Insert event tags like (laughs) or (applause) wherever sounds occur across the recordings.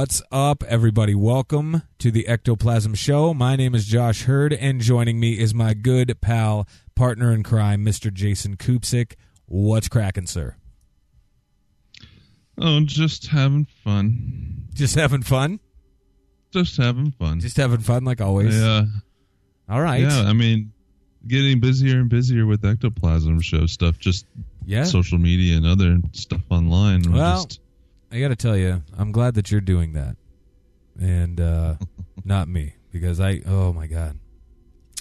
What's up, everybody? Welcome to the Ectoplasm Show. My name is Josh Hurd, and joining me is my good pal, partner in crime, Mr. Jason Kupsik. What's cracking, sir? Oh, just having fun. Just having fun? Just having fun. Just having fun, like always. Yeah. All right. Yeah, I mean, getting busier and busier with ectoplasm show stuff, just Yeah. social media and other stuff online. Well, just, I got to tell you, I'm glad that you're doing that, and uh, (laughs) not me, because I. Oh my god,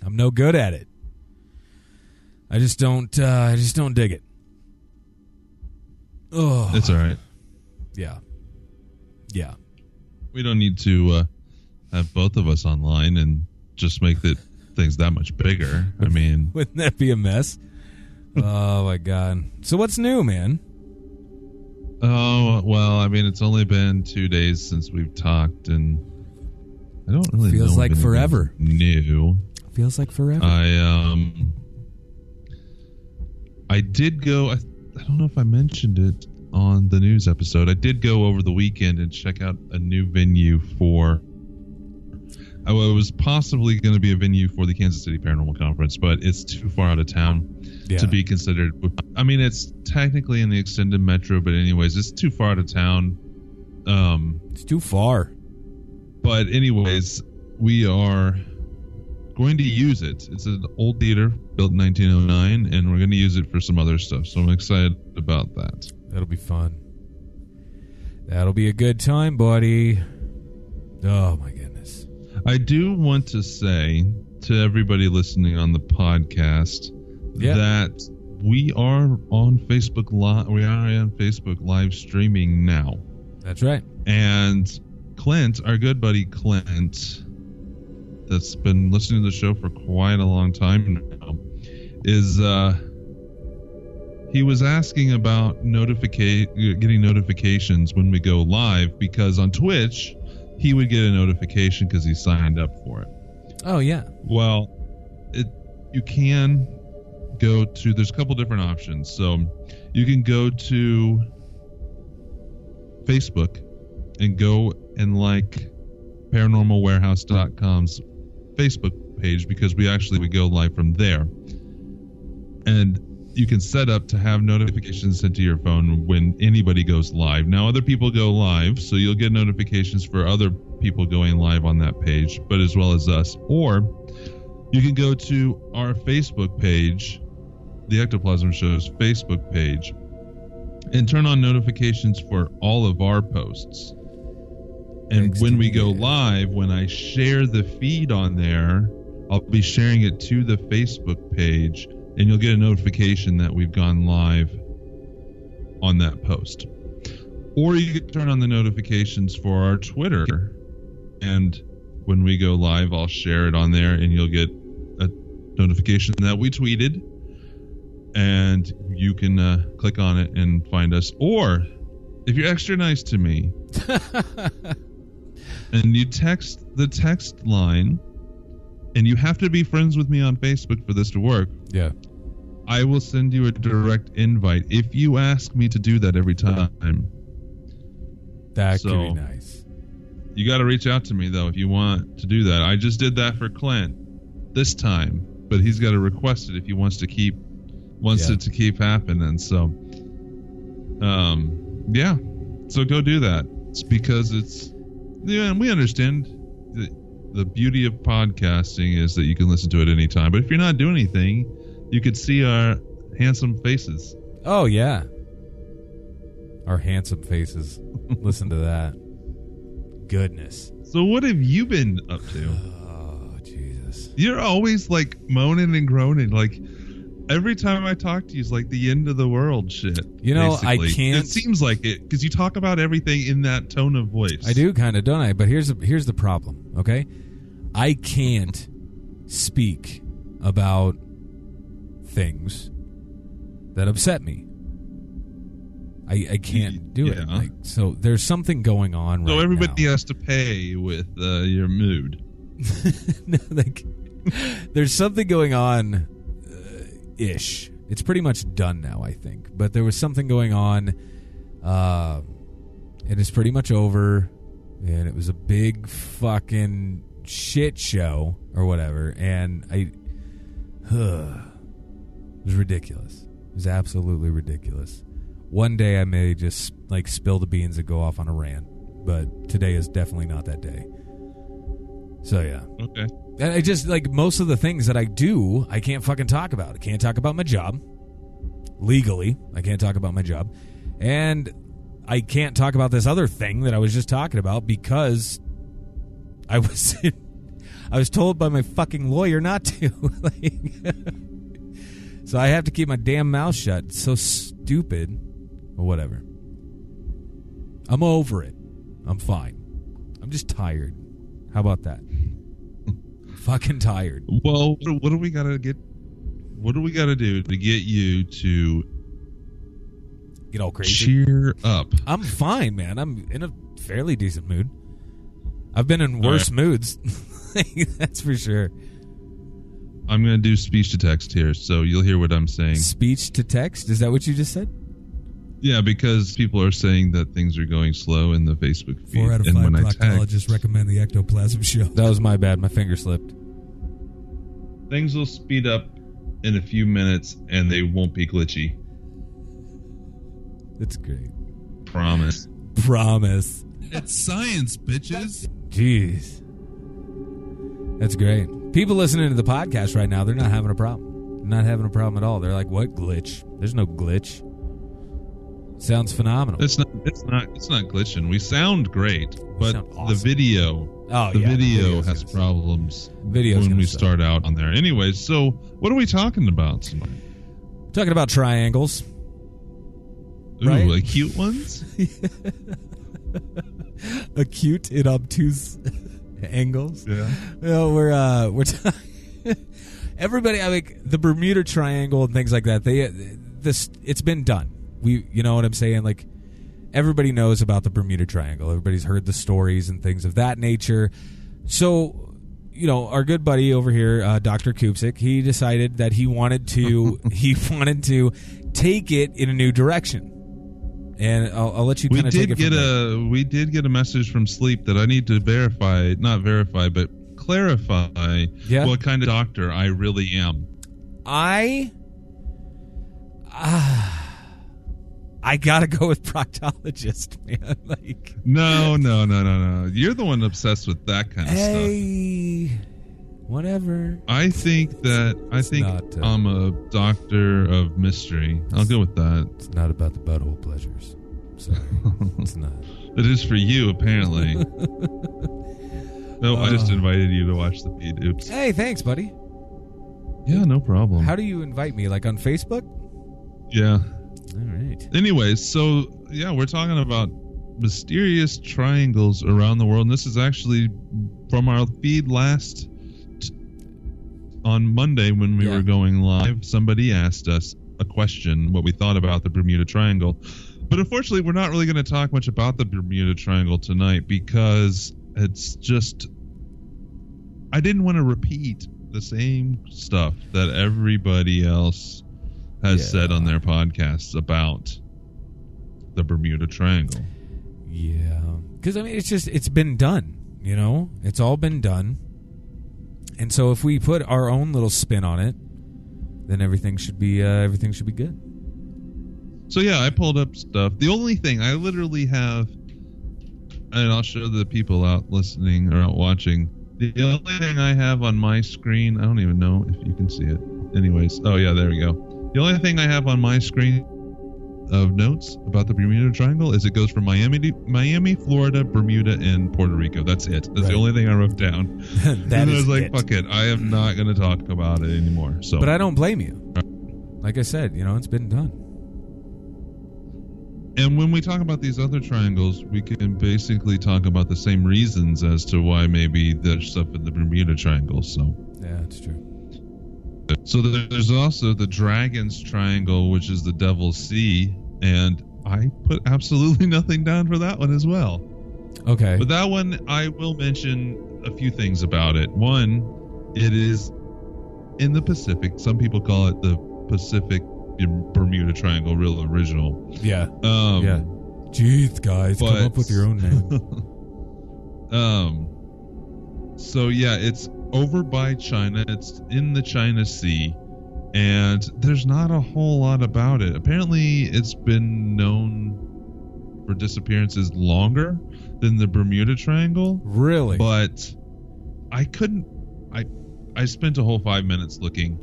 I'm no good at it. I just don't. Uh, I just don't dig it. Oh, it's all right. yeah, yeah. We don't need to uh, have both of us online and just make the things that much bigger. I (laughs) mean, Wouldn't that be a mess? oh my god. So what's new, man? Oh well. I mean, it's only been two days since we've talked, and I don't really Feels know like forever. New. Feels like forever. I um I did go I, I don't know if I mentioned it on the news episode. I did go over the weekend and check out a new venue for oh, it was possibly going to be a venue for the Kansas City Paranormal Conference, but it's too far out of town yeah. to be considered. I mean, it's technically in the extended metro, but anyways, it's too far to town. Um, It's too far. but anyways, we are going to use it. It's an old theater built in 1909, and we're going to use it for some other stuff. So I'm excited about that. That'll be fun. That'll be a good time, buddy. Oh my goodness. I do want to say to everybody listening on the podcast Yeah. that we are on Facebook live. We are on Facebook live streaming now, That's right. and Clint, our good buddy Clint, that's been listening to the show for quite a long time now, is uh he was asking about notificate getting notifications when we go live because on Twitch he would get a notification because he signed up for it. Oh yeah. Well, it you can go to there's a couple different options. So you can go to Facebook and go and like paranormalwarehouse.com's Facebook page because we actually we go live from there. And you can set up to have notifications sent to your phone when anybody goes live. Now other people go live, so you'll get notifications for other people going live on that page, but as well as us. Or you can go to our Facebook page, the Ectoplasm Show's Facebook page, and turn on notifications for all of our posts. And when we go live, when I share the feed on there, I'll be sharing it to the Facebook page, and you'll get a notification that we've gone live on that post. Or you can turn on the notifications for our Twitter, and when we go live, I'll share it on there, and you'll get a notification that we tweeted, and you can uh, click on it and find us. Or if you're extra nice to me, (laughs) and you text the text line, and you have to be friends with me on Facebook for this to work. Yeah. I will send you a direct invite if you ask me to do that every time. That could be nice. You got to reach out to me though if you want to do that. I just did that for Clint this time, but he's got to request it if he wants to keep wants Yeah. it to keep happening. So, um, yeah. So go do that. It's because it's yeah, and we understand the the beauty of podcasting is that you can listen to it anytime. But if you're not doing anything, you could see our handsome faces. Oh yeah. Our handsome faces. Listen to that. Goodness. So what have you been up to? (sighs) Oh Jesus. Jesus. You're always like moaning and groaning. Like every time I talk to you, it's like the end of the world shit. You know, I can't- It seems like it because you talk about everything in that tone of voice. I do kind of, don't I? But here's the, here's the problem. Okay, I can't speak about things that upset me. I, I can't do it. Like, so there's something going on right So everybody now. has to pay with uh, your mood. (laughs) No, like, there's something going on ish. It's pretty much done now, I think. But there was something going on. Uh, it is pretty much over, and it was a big fucking shit show or whatever. And I, (sighs) it was ridiculous. It was absolutely ridiculous. One day I may just like spill the beans and go off on a rant, but today is definitely not that day. So yeah. Okay. And I just like most of the things that I do, I can't fucking talk about. I can't talk about my job legally. I can't talk about my job, and I can't talk about this other thing that I was just talking about because I was (laughs) I was told by my fucking lawyer not to. (laughs) like, so I have to keep my damn mouth shut. It's so stupid. But whatever. I'm over it. I'm fine. I'm just tired. How about that? Fucking tired. Well, what do we gotta get? What do we gotta do to get you to Get all crazy. cheer up? I'm fine, man. I'm in a fairly decent mood. I've been in worse right. moods. (laughs) That's for sure. I'm gonna do speech to text here, so you'll hear what I'm saying. Speech to text. Is that what you just said? Yeah, because people are saying that things are going slow in the Facebook feed, Four out of and five when I text, recommend the ectoplasm show. That was my bad. My finger slipped. things will speed up in a few minutes, and they won't be glitchy. That's great. Promise. Promise. It's science, bitches. Jeez. That's great. People listening to the podcast right now, they're not having a problem. They're not having a problem at all. They're like, what glitch? There's no glitch. Sounds phenomenal. It's not. It's not. It's not glitching. We sound great, but sound the video, Oh, the yeah, video has problems Video's when we suck. start out on there. Anyways, so what are we talking about tonight? Talking about triangles. Ooh, Right. like cute ones. (laughs) Acute and obtuse (laughs) angles. Yeah. Well, we're uh, we're (laughs) talking. Everybody, I mean, the Bermuda Triangle and things like that. They this it's been done. We, you know what I'm saying? Like everybody knows about the Bermuda Triangle. Everybody's heard the stories and things of that nature. So, you know, our good buddy over here, uh, Dr. Kupsik, he decided that he wanted to (laughs) he wanted to take it in a new direction. And I'll, I'll let you We kind of take did it get there. a we did get a message from sleep that I need to verify, not verify, but clarify Yeah. what kind of doctor I really am. I ah, I gotta go with proctologist, (laughs) man. Like, No, no, no, no, no. You're the one obsessed with that kind of stuff. hey, whatever. I think that I think not, uh, I'm a doctor of mystery. I'll go with that. It's not about the butthole pleasures. Sorry, (laughs) it's not. It is for you, apparently. (laughs) no, I just Uh. invited you to watch the feed. Oops. Hey, thanks, buddy. Yeah, no problem. How do you invite me? Like on Facebook? yeah. All right. Anyways, so yeah, we're talking about mysterious triangles around the world. And this is actually from our feed last t- on Monday when we Yeah. were going live. Somebody asked us a question, what we thought about the Bermuda Triangle. But unfortunately, we're not really going to talk much about the Bermuda Triangle tonight because it's just. I didn't want to repeat the same stuff that everybody else has Yeah. said on their podcasts about the Bermuda Triangle. Yeah, because I mean, it's just it's been done. You know, it's all been done. And so, if we put our own little spin on it, then everything should be uh, everything should be good. So yeah, I pulled up stuff. The only thing I literally have, and I'll show the people out listening or out watching. The only thing I have on my screen, I don't even know if you can see it. Anyways, oh yeah, there we go. The only thing I have on my screen of notes about the Bermuda Triangle is it goes from Miami, to, Miami, Florida, Bermuda, and Puerto Rico. That's it. That's Right. the only thing I wrote down. (laughs) (laughs) that and I was like, it. fuck it. I am not going to talk about it anymore. So, But I don't blame you. Like I said, you know, it's been done. and when we talk about these other triangles, we can basically talk about the same reasons as to why maybe there's stuff in the Bermuda Triangle. So, Yeah, it's true. So there's also the Dragon's Triangle, which is the Devil's Sea, and I put absolutely (laughs) nothing down for that one as well. Okay. But that one, I will mention a few things about it. One, it is in the Pacific. Some people call it the Pacific Bermuda Triangle, real original. yeah. Um, yeah. Jeez, guys, come up with your own name. (laughs) um. So yeah, it's over by China. It's in the China Sea, and there's not a whole lot about it. Apparently, it's been known for disappearances longer than the Bermuda Triangle. really? but I couldn't. I I spent a whole five minutes looking,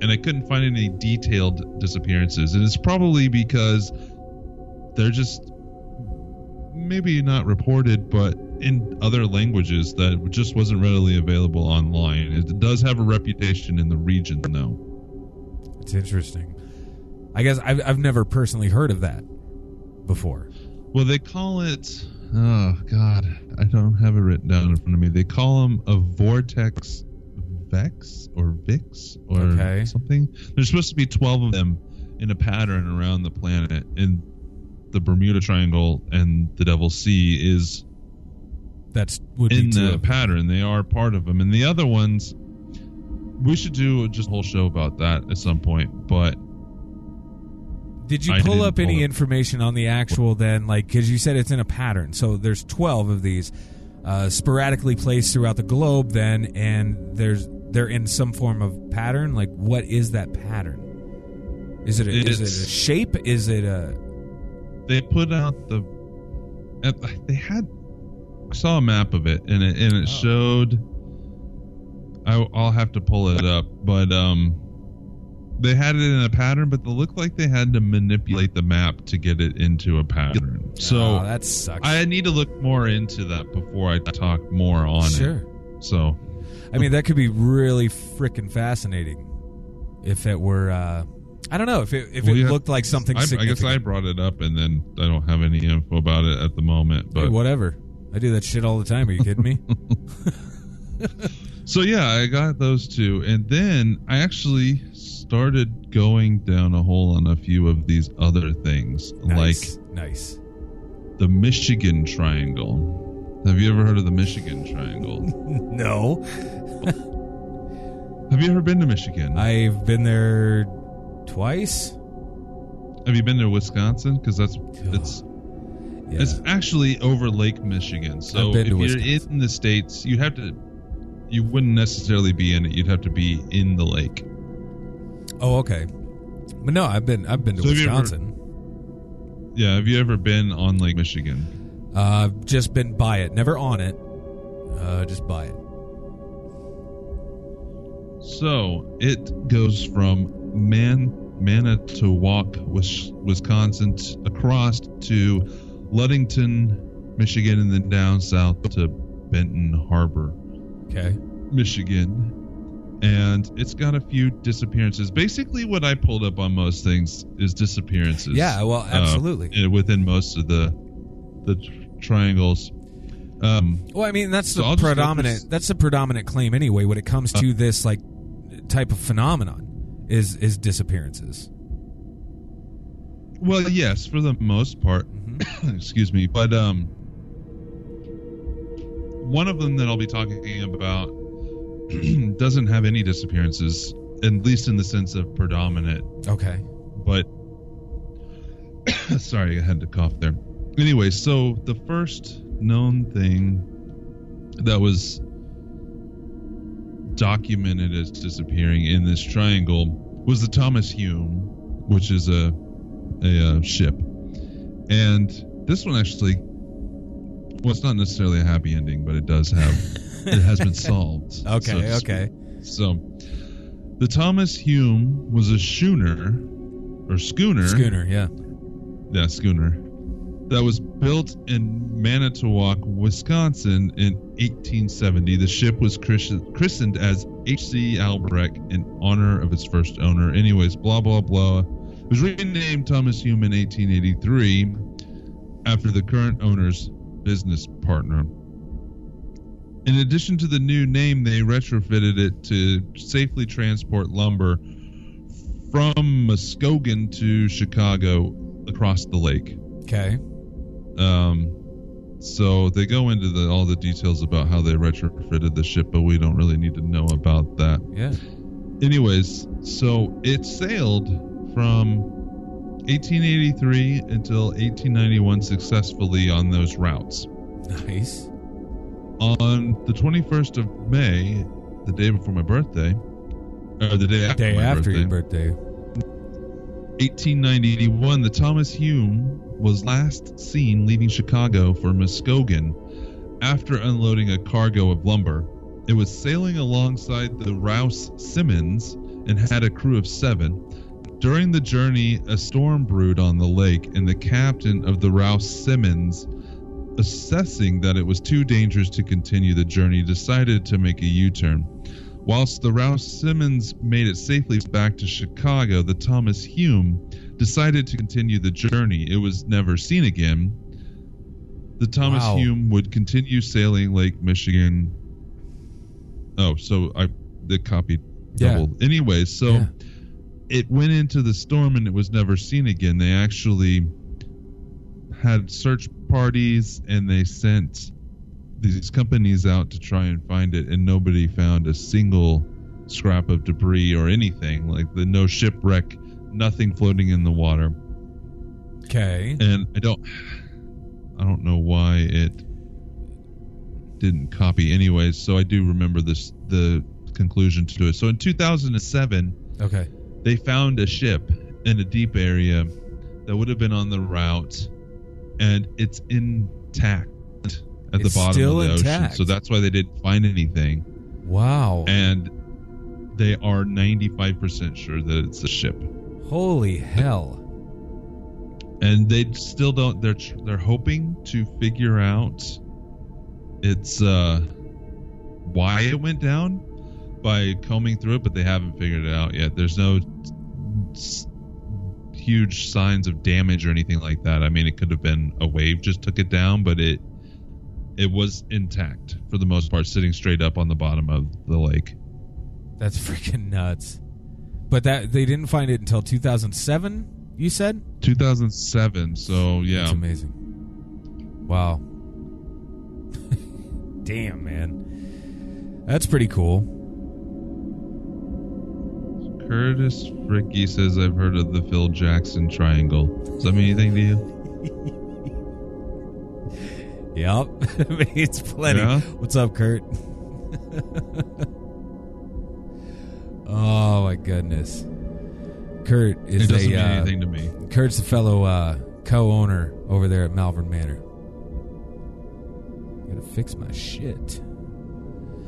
and I couldn't find any detailed disappearances, and it's probably because they're just maybe not reported, but in other languages that just wasn't readily available online. It does have a reputation in the region, though. it's interesting. I guess I've, I've never personally heard of that before. Well, they call it. Oh God, I don't have it written down in front of me. They call them a vortex vex or vix or Okay. something. There's supposed to be twelve of them in a pattern around the planet, and the Bermuda Triangle and the Devil's Sea is That's would in the pattern. They are part of them, and the other ones. We should do just a whole show about that at some point, but Did you pull up any it. information on the actual then, like, because you said it's in a pattern. So there's 12 of these uh, sporadically placed throughout the globe then, and there's they're in some form of pattern. Like, what is that pattern? Is it a, is it a shape? Is it a they put out the they had saw a map of it and it and it Oh. showed I, I'll have to pull it up but um they had it in a pattern but they looked like they had to manipulate the map to get it into a pattern so oh, that sucks. I need to look more into that before I talk more on sure. it so I mean, that could be really freaking fascinating if it were. Uh, I don't know if it if Well, it yeah, looked like something. I, I guess I brought it up and then I don't have any info about it at the moment Hey, but whatever. I do that shit all the time. Are you kidding me? (laughs) So yeah, I got those two, and then I actually started going down a hole on a few of these other things, nice. like nice. the Michigan Triangle. Have you ever heard of the Michigan Triangle? (laughs) No, Have you ever been to Michigan? I've been there twice. Have you been to Wisconsin? Because that's it's Yeah. it's actually over Lake Michigan. So I've been if you're Wisconsin. in the states, you have to. You wouldn't necessarily be in it. You'd have to be in the lake. oh, okay. But no, I've been I've been to So have ever- Wisconsin. Yeah. Have you ever been on Lake Michigan? Uh, I've just been by it, never on it. Uh, just by it. So it goes from Man Manitowoc, Wisconsin, across to Ludington, Michigan, and then down south to Benton Harbor, Okay. Michigan. And it's got a few disappearances. Basically, what I pulled up on most things is disappearances. Yeah. Well, uh, absolutely. uh, within most of the the triangles. Um, Well, I mean, that's So the I'll predominant. That's the predominant claim anyway. When it comes to this like type of phenomenon, is is disappearances. Well, yes, for the most part. (coughs) Excuse me, but um, one of them that I'll be talking about (coughs) doesn't have any disappearances, at least in the sense of predominant. Okay. But (coughs) sorry, I had to cough there. Anyway, so the first known thing that was documented as disappearing in this triangle was the Thomas Hume, which is a a, uh ship, and this one actually, well, it's not necessarily a happy ending, but it does have it has been (laughs) solved. Okay. speak. okay. So, the Thomas Hume was a schooner or schooner, Schooner. Yeah. Yeah, schooner. That was built in Manitowoc, Wisconsin in 1870. The ship was christened as H.C. Albrecht in honor of its first owner. Anyways, blah, blah, blah. Was renamed Thomas Hume in 1883 after the current owner's business partner. In addition to the new name, they retrofitted it to safely transport lumber from Muskegon to Chicago across the lake. Okay. Um, so they go into the, all the details about how they retrofitted the ship, but we don't really need to know about that. Yeah. Anyways, so it sailed from 1883 until 1891 successfully on those routes. Nice. On the 21st of May, the day before my birthday, or the day after Day my after birthday, your birthday. 1891, the Thomas Hume was last seen leaving Chicago for Muskegon after unloading a cargo of lumber. It was sailing alongside the Rouse Simmons and had a crew of seven. During the journey, a storm brewed on the lake, and the captain of the Rouse Simmons, assessing that it was too dangerous to continue the journey, decided to make a U turn. Whilst the Rouse Simmons made it safely back to Chicago, the Thomas Hume decided to continue the journey. It was never seen again. The Thomas Wow. Hume would continue sailing Lake Michigan. Oh, so I the copy Yeah. Anyway, so Yeah. It went into the storm and it was never seen again. They actually had search parties and they sent these companies out to try and find it, and nobody found a single scrap of debris or anything. Like the no shipwreck, nothing floating in the water. Okay. And I don't, I don't know why it didn't copy. Anyways, so I do remember this the conclusion to it. So in 2007 Okay. They found a ship in a deep area that would have been on the route and it's intact at It's the bottom of the intact. ocean so that's why they didn't find anything Wow. and they are 95% sure that it's a ship Holy hell. and they still don't they're they're hoping to figure out it's uh why it went down by combing through it but they haven't figured it out yet there's no s- huge signs of damage or anything like that i mean it could have been a wave just took it down but it it was intact for the most part sitting straight up on the bottom of the lake That's freaking nuts. But that they didn't find it until 2007, you said? 2007 so yeah That's amazing. Wow. (laughs) Damn, man. That's pretty cool. Curtis Fricky says I've heard of the Phil Jackson Triangle. Does that mean anything to you? (laughs) Yep. (laughs) it's plenty. Yeah? What's up, Kurt? (laughs) oh my goodness. Kurt It is doesn't a mean uh, anything to me. Kurt's a fellow uh, co-owner over there at Malvern Manor. I Gotta fix my shit.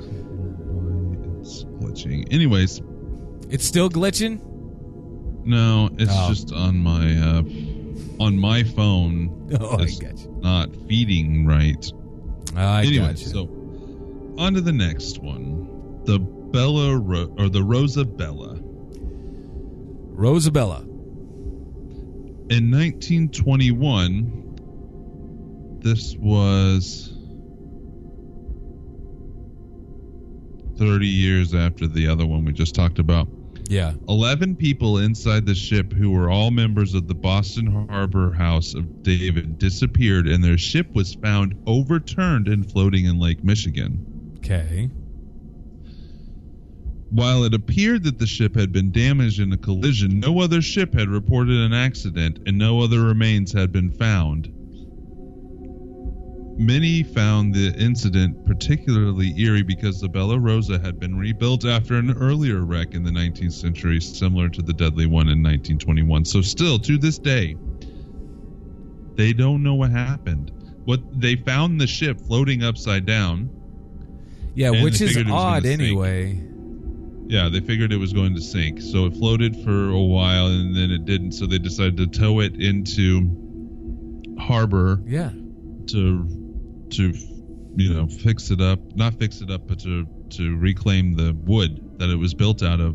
Why It's glitching. Anyways, It's still glitching. no, it's Oh. just on my uh, on my phone. (laughs) Oh, I it's got you. not feeding right. I anyway, got you. so on to the next one. The Bella Ro- or the Rosa Bella. Rosabella. In 1921, this was 30 years after the other one we just talked about. Yeah. 11 people inside the ship who were all members of the Benton Harbor House of David disappeared, and their ship was found overturned and floating in Lake Michigan. Okay. While it appeared that the ship had been damaged in a collision, no other ship had reported an accident and no other remains had been found. Many found the incident particularly eerie because the Bella Rosa had been rebuilt after an earlier wreck in the 19th century, similar to the deadly one in 1921. So, still to this day, they don't know what happened. What they found the ship floating upside down. Yeah, which is odd anyway. Yeah, they figured it was going to sink. So it floated for a while and then it didn't. So they decided to tow it into harbor Yeah. to to you know fix it up not fix it up but to to reclaim the wood that it was built out of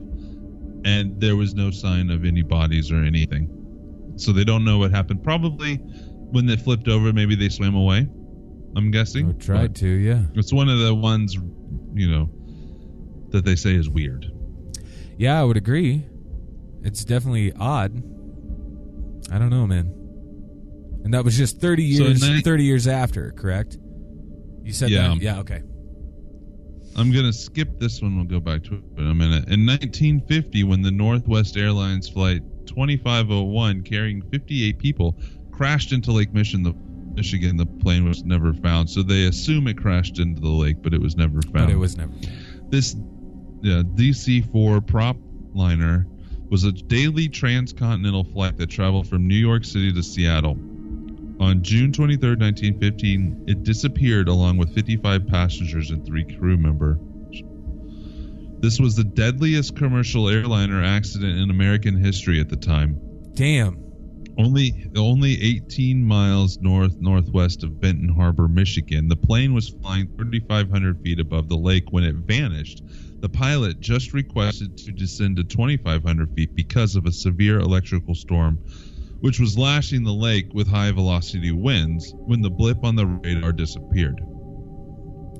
and there was no sign of any bodies or anything so they don't know what happened probably when they flipped over maybe they swam away i'm guessing Or tried But to, yeah. it's one of the ones you know that they say is weird Yeah, I would agree. It's definitely odd. I don't know, man. And that was just 30 So in years ni- 30 years after, correct? You said Yeah. that. Yeah, okay. I'm going to skip this one. We'll go back to it in a minute. In 1950, when the Northwest Airlines flight 2501 carrying 58 people crashed into Lake Michigan, the Michigan, the plane was never found. So they assume it crashed into the lake, but it was never found. But it was never. this yeah, DC-4 prop liner was a daily transcontinental flight that traveled from New York City to Seattle. On June 23, 1915, it disappeared along with 55 passengers and three crew members. This was the deadliest commercial airliner accident in American history at the time. Damn. Only only 18 miles north northwest of Benton Harbor, Michigan. The plane was flying 3,500 feet above the lake when it vanished. The pilot just requested to descend to 2,500 feet because of a severe electrical storm, which was lashing the lake with high velocity winds when the blip on the radar disappeared.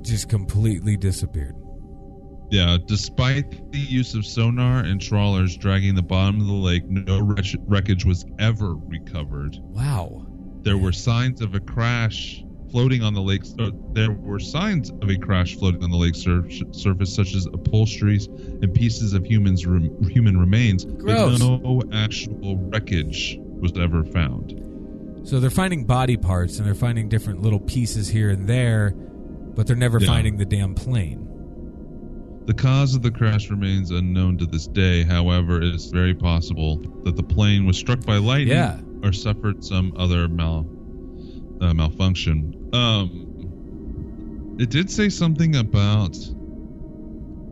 Just completely disappeared. Yeah, despite the use of sonar and trawlers dragging the bottom of the lake, no wreckage was ever recovered. Wow. There were signs of a crash floating on the lake. Uh, there were signs of a crash floating on the lake sur- surface, such as upholsteries and pieces of humans rem- human remains. Gross. But no actual wreckage was ever found. So they're finding body parts and they're finding different little pieces here and there, but they're never Yeah. finding the damn plane. The cause of the crash remains unknown to this day. However, it is very possible that the plane was struck by lightning Yeah. or suffered some other mal uh, malfunction. Um, it did say something about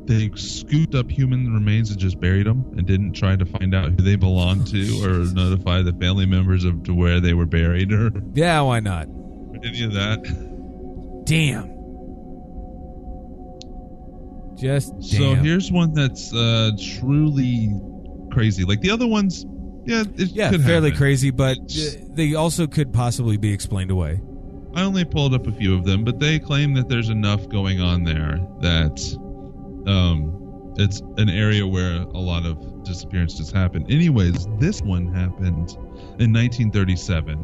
they scooped up human remains and just buried them and didn't try to find out who they belonged to or notify the family members of to where they were buried or Yeah, why not? any of that. Damn. Just damn. So here's one that's uh, truly crazy. Like the other ones, yeah, yeah, fairly happen. crazy, but It's- they also could possibly be explained away. I only pulled up a few of them, but they claim that there's enough going on there that um, it's an area where a lot of disappearances happen. Anyways, this one happened in 1937.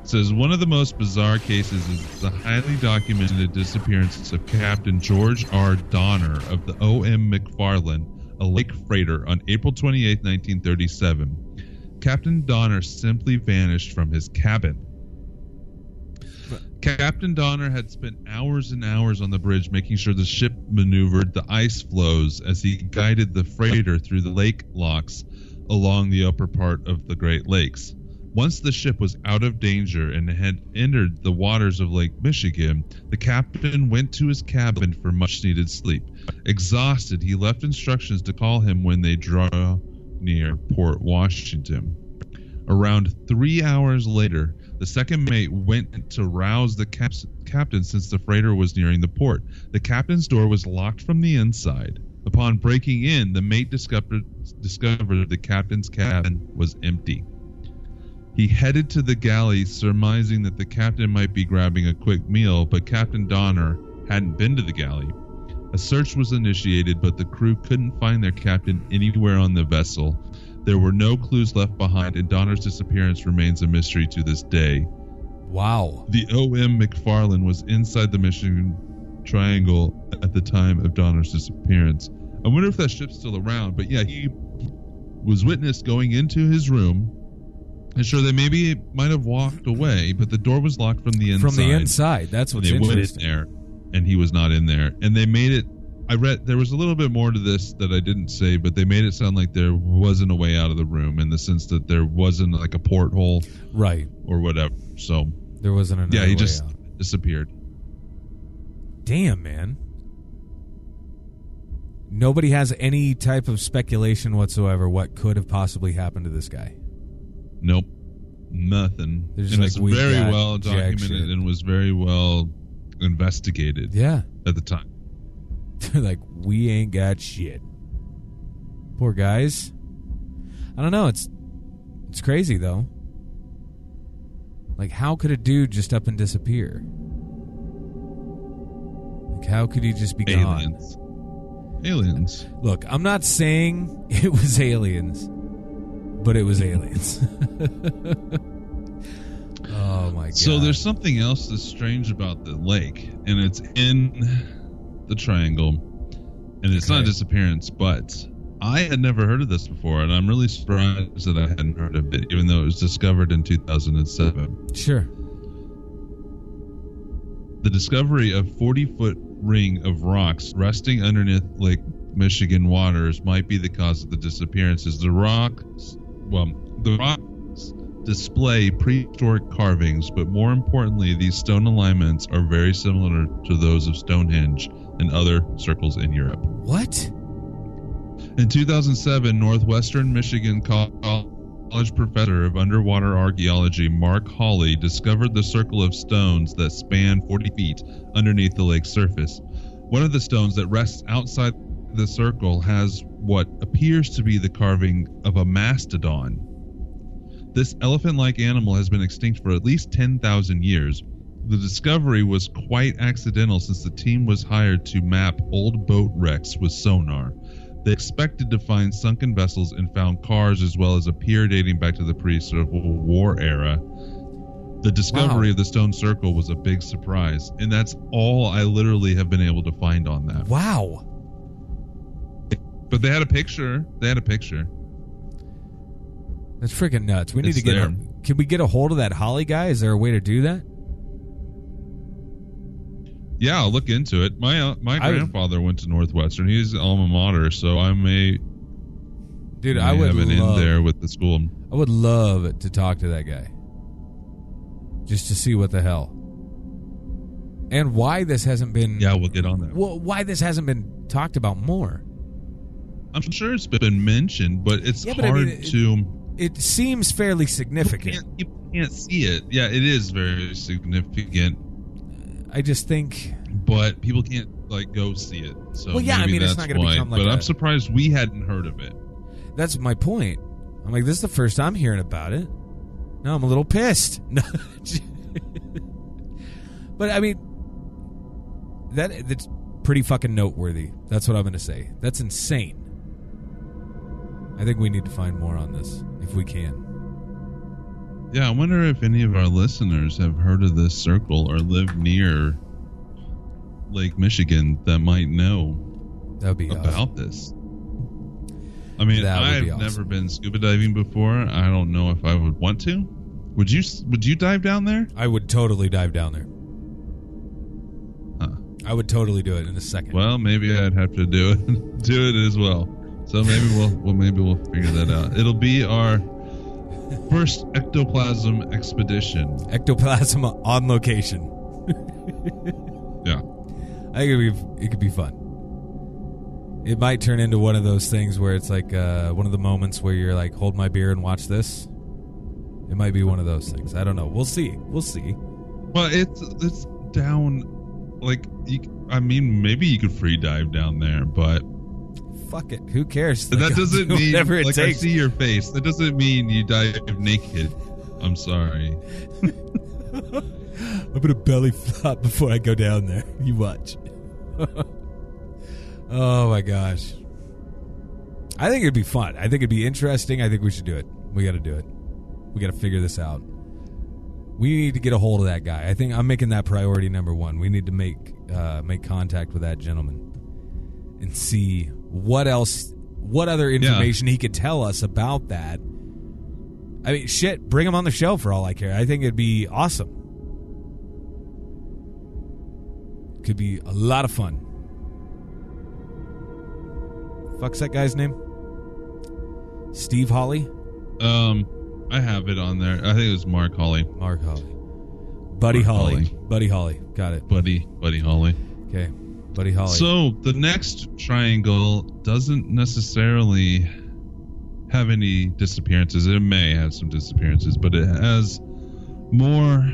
It says one of the most bizarre cases is the highly documented disappearance of Captain George R. Donner of the O.M. McFarland, a lake freighter, on April 28, 1937. Captain Donner simply vanished from his cabin. Captain Donner had spent hours and hours on the bridge making sure the ship maneuvered the ice floes as he guided the freighter through the lake locks along the upper part of the Great Lakes. Once the ship was out of danger and had entered the waters of Lake Michigan, the captain went to his cabin for much needed sleep. Exhausted, he left instructions to call him when they draw near Port Washington. Around three hours later, the second mate went to rouse the cap- captain since the freighter was nearing the port. The captain's door was locked from the inside. Upon breaking in, the mate discovered, discovered the captain's cabin was empty. He headed to the galley, surmising that the captain might be grabbing a quick meal, but Captain Donner hadn't been to the galley. A search was initiated, but the crew couldn't find their captain anywhere on the vessel. There were no clues left behind, and Donner's disappearance remains a mystery to this day. Wow. The O.M. McFarland was inside the Michigan Triangle at the time of Donner's disappearance. I wonder if that ship's still around, but yeah, he was witnessed going into his room. And sure, they maybe might have walked away, but the door was locked from the inside. From the inside. That's what's they went in there, and he was not in there. And they made it. I read there was a little bit more to this that I didn't say, but they made it sound like there wasn't a way out of the room in the sense that there wasn't like a porthole Right. or whatever. So There wasn't another yeah, he just out. disappeared. Damn, man. Nobody has any type of speculation whatsoever what could have possibly happened to this guy. Nope. Nothing. They're just and like, it's "We very well documented and was very well investigated Yeah. at the time. (laughs) They're like, we ain't got shit. Poor guys. I don't know. It's it's crazy though. Like, how could a dude just up and disappear? Like, how could he just be gone? Aliens. Aliens. Look, I'm not saying (laughs) it was aliens, but it was aliens. (laughs) oh my god! So there's something else that's strange about the lake, and it's in the triangle, and it's not a disappearance, but I had never heard of this before, and I'm really surprised that I hadn't heard of it, even though it was discovered in 2007. sure. The discovery of 40 foot ring of rocks resting underneath Lake Michigan waters might be the cause of the disappearances. The rocks, well, the rocks display prehistoric carvings, but more importantly, these stone alignments are very similar to those of Stonehenge and other circles in Europe. What? In 2007, Northwestern Michigan College professor of underwater archaeology Mark Holley discovered the circle of stones that span 40 feet underneath the lake's surface. One of the stones that rests outside the circle has what appears to be the carving of a mastodon. This elephant like animal has been extinct for at least 10,000 years. The discovery was quite accidental since the team was hired to map old boat wrecks with sonar. They expected to find sunken vessels and found cars as well as a pier dating back to the pre-Civil War era. The discovery Wow. of the stone circle was a big surprise, and that's all I literally have been able to find on that. Wow. But they had a picture. They had a picture. That's freaking nuts. We need It's to get. A, can we get a hold of that Holly guy? Is there a way to do that? Yeah, I'll look into it. My uh, my I would- grandfather went to Northwestern. He's alma mater, so I may, Dude, may I would have it love. in there with the school. I would love to talk to that guy, just to see what the hell, and why this hasn't been. Yeah, we'll get on that. Well, why this hasn't been talked about more? I'm sure it's been mentioned, but it's Yeah, but I hard mean, it- to. It seems fairly You significant. can't, you can't see it. Yeah, it is very significant, I just think. but people can't like go see it. So Well, yeah, I mean, it's not gonna become like But I'm surprised we hadn't heard of it. That's my point. I'm like, this is the first I'm hearing about it. Now I'm a little pissed. (laughs) No. but I mean, that that's pretty fucking noteworthy. That's what I'm going to say. That's insane. I think we need to find more on this if we can. Yeah, I wonder if any of our listeners have heard of this circle or live near Lake Michigan that might know That would be about awesome. this. I mean, I've be awesome. never been scuba diving before. I don't know if I would want to. Would you? Would you dive down there? I would totally dive down there. Huh. I would totally do it in a second. Well, maybe I'd have to do it, (laughs) do it as well. So maybe we'll, well, maybe we'll figure that out. It'll be our first ectoplasm expedition. Ectoplasm on location. Yeah. I think it'd be, it could be fun. It might turn into one of those things where it's like uh, one of the moments where you're like, hold my beer and watch this. It might be one of those things. I don't know. We'll see. We'll see. Well, it's it's down. Like you, I mean, maybe you could free dive down there, but Fuck it. Who cares? that Like, I'll doesn't do mean whatever it like I see your face. That doesn't mean you dive naked. I'm sorry. (laughs) I'm gonna belly flop before I go down there. (laughs) You watch. (laughs) oh my gosh. I think it'd be fun. I think it'd be interesting. I think we should do it. We got to do it. We got to figure this out. We need to get a hold of that guy. I think I'm making that priority number one. We need to make uh, make contact with that gentleman and see what else, what other information he could tell us about that. I mean, shit, bring him on the show for all I care. I think it'd be awesome. Could be a lot of fun. Fuck's that guy's name? Steve Holly? Um, I have it on there. I think it was Mark Holly, Mark Holly. Buddy Mark Holly. Holly. Buddy Holly. Got it. Buddy, Buddy Holly. Okay. Buddy Holly. So the next triangle doesn't necessarily have any disappearances. It may have some disappearances, but it has more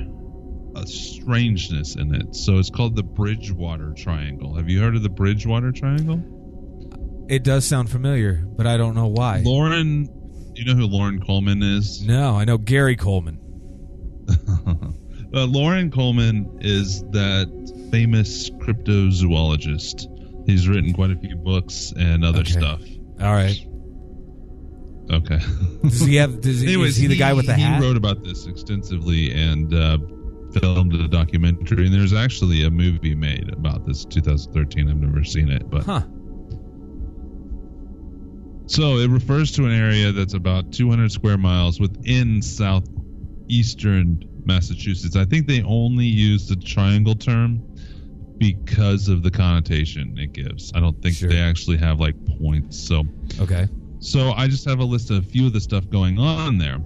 uh, strangeness in it. So it's called the Bridgewater Triangle. Have you heard of the Bridgewater Triangle? It does sound familiar, but I don't know why. Loren, you know who Loren Coleman is? No, I know Gary Coleman. (laughs) uh, Loren Coleman is that famous cryptozoologist. He's written quite a few books and other Okay. stuff. All right. Okay. Does he have? Does he, Anyways, is he the guy with the hat? He wrote about this extensively and uh, filmed a documentary. And there's actually a movie made about this 2013. I've never seen it, but Huh. so it refers to an area that's about 200 square miles within southeastern Massachusetts. I think they only use the triangle term because of the connotation it gives. I don't think Sure. they actually have like points. So Okay. so I just have a list of a few of the stuff going on there.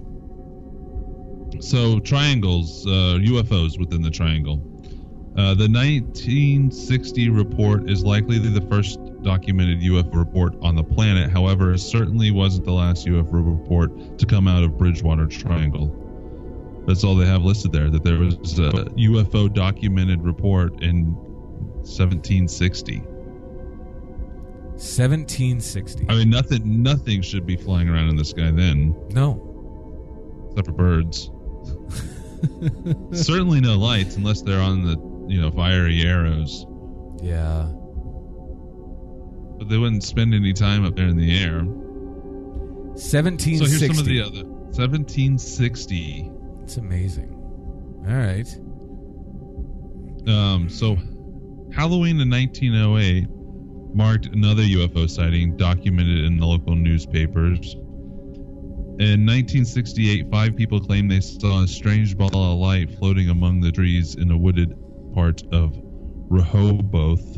So triangles, uh, UFOs within the triangle. Uh, the 1960 report is likely the first documented UFO report on the planet. However, it certainly wasn't the last UFO report to come out of Bridgewater Triangle. That's all they have listed there. That there was a UFO documented report in 1760. 1760. I mean, nothing, nothing should be flying around in the sky then. No. except for birds. Certainly no lights unless they're on the you know fiery arrows. Yeah. But they wouldn't spend any time up there in the air. 1760. So here's some of the other 1760. It's amazing. All right. Um, so Halloween in 1908 marked another UFO sighting documented in the local newspapers. In 1968, five people claimed they saw a strange ball of light floating among the trees in a wooded part of Rehoboth.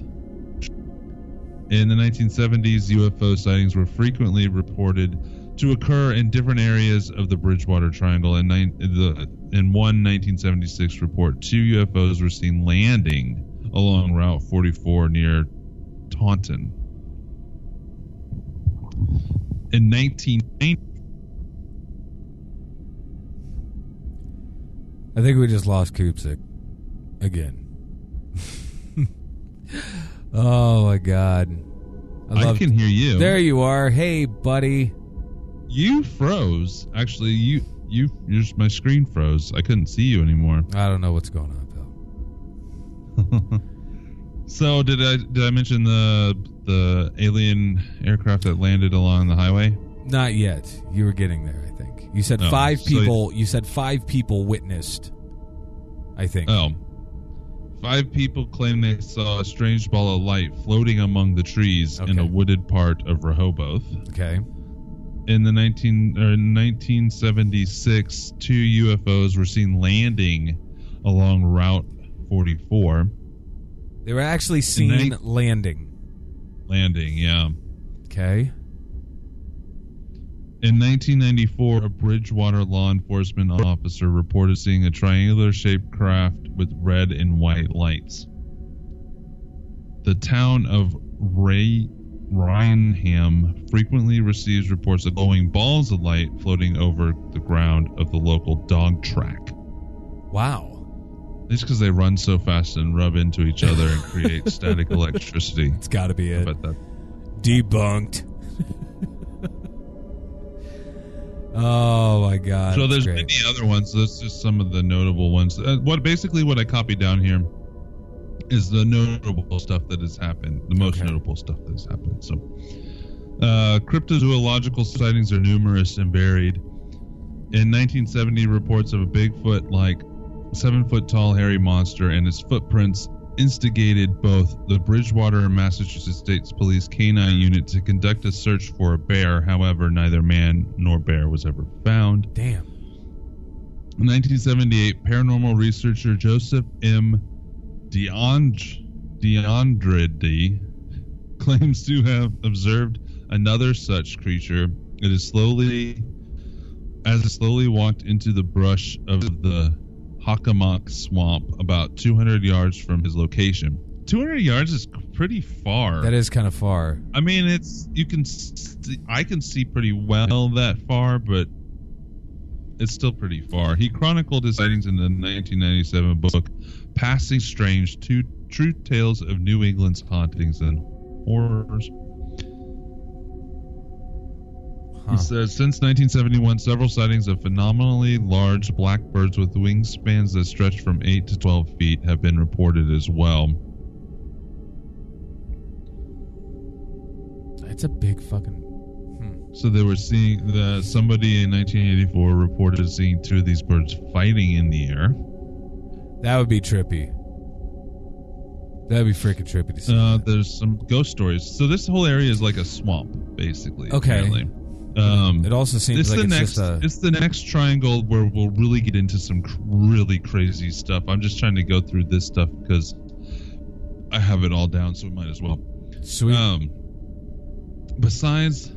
In the 1970s, UFO sightings were frequently reported to occur in different areas of the Bridgewater Triangle. In, nine, the, in one 1976 report, two UFOs were seen landing along Route 44 near Taunton. In 1990, I think we just lost Koopsik again. (laughs) oh my god. I, I can hear you. There you are. Hey, buddy. You froze. Actually, you you your, my screen froze. I couldn't see you anymore. I don't know what's going on. (laughs) So did I did I mention the the alien aircraft that landed along the highway? Not yet. You were getting there, I think. You said Oh, five so- people. you said five people witnessed. I think. Oh. Five people claim they saw a strange ball of light floating among the trees in a wooded part of Rehoboth. Okay. In the 19 or 1976, two UFOs were seen landing along Route 44. They were actually seen night- landing. Landing, yeah. Okay. In 1994, a Bridgewater law enforcement officer reported seeing a triangular shaped craft with red and white lights. The town of Ray Raynham frequently receives reports of glowing balls of light floating over the ground of the local dog track. Wow. It's because they run so fast and rub into each other and create (laughs) static electricity. It's got to be it. That Debunked. oh my god. So there's great. many other ones. That's just some of the notable ones. Uh, what basically what I copied down here is the notable stuff that has happened. The most Okay. notable stuff that has happened. So, uh, cryptozoological sightings are numerous and varied. In 1970, reports of a Bigfoot-like, seven-foot-tall hairy monster and its footprints instigated both the Bridgewater and Massachusetts State Police Canine Unit to conduct a search for a bear. However, neither man nor bear was ever found. Damn. In 1978, paranormal researcher Joseph M. Deandre, Deandridi claims to have observed another such creature. It is slowly, as it slowly walked into the brush of the Hockomock Swamp, about 200 yards from his location. 200 yards is pretty far. That is kind of far. I mean, it's you can see, I can see pretty well that far, but it's still pretty far. He chronicled his sightings in the 1997 book "Passing Strange: Two True Tales of New England's Hauntings and Horrors." Huh. He says since 1971, several sightings of phenomenally large black birds with wingspans that stretch from 8 to 12 feet have been reported as well. It's a big fucking. Hmm. So they were seeing the somebody in 1984 reported seeing two of these birds fighting in the air. That would be trippy. That'd be freaking trippy to see. Uh, there's some ghost stories. So this whole area is like a swamp, basically. Okay. apparently. Um, it also seems it's like the it's next. just a. It's the next triangle where we'll really get into some cr- really crazy stuff. I'm just trying to go through this stuff because I have it all down, so we might as well. Sweet. Um, besides,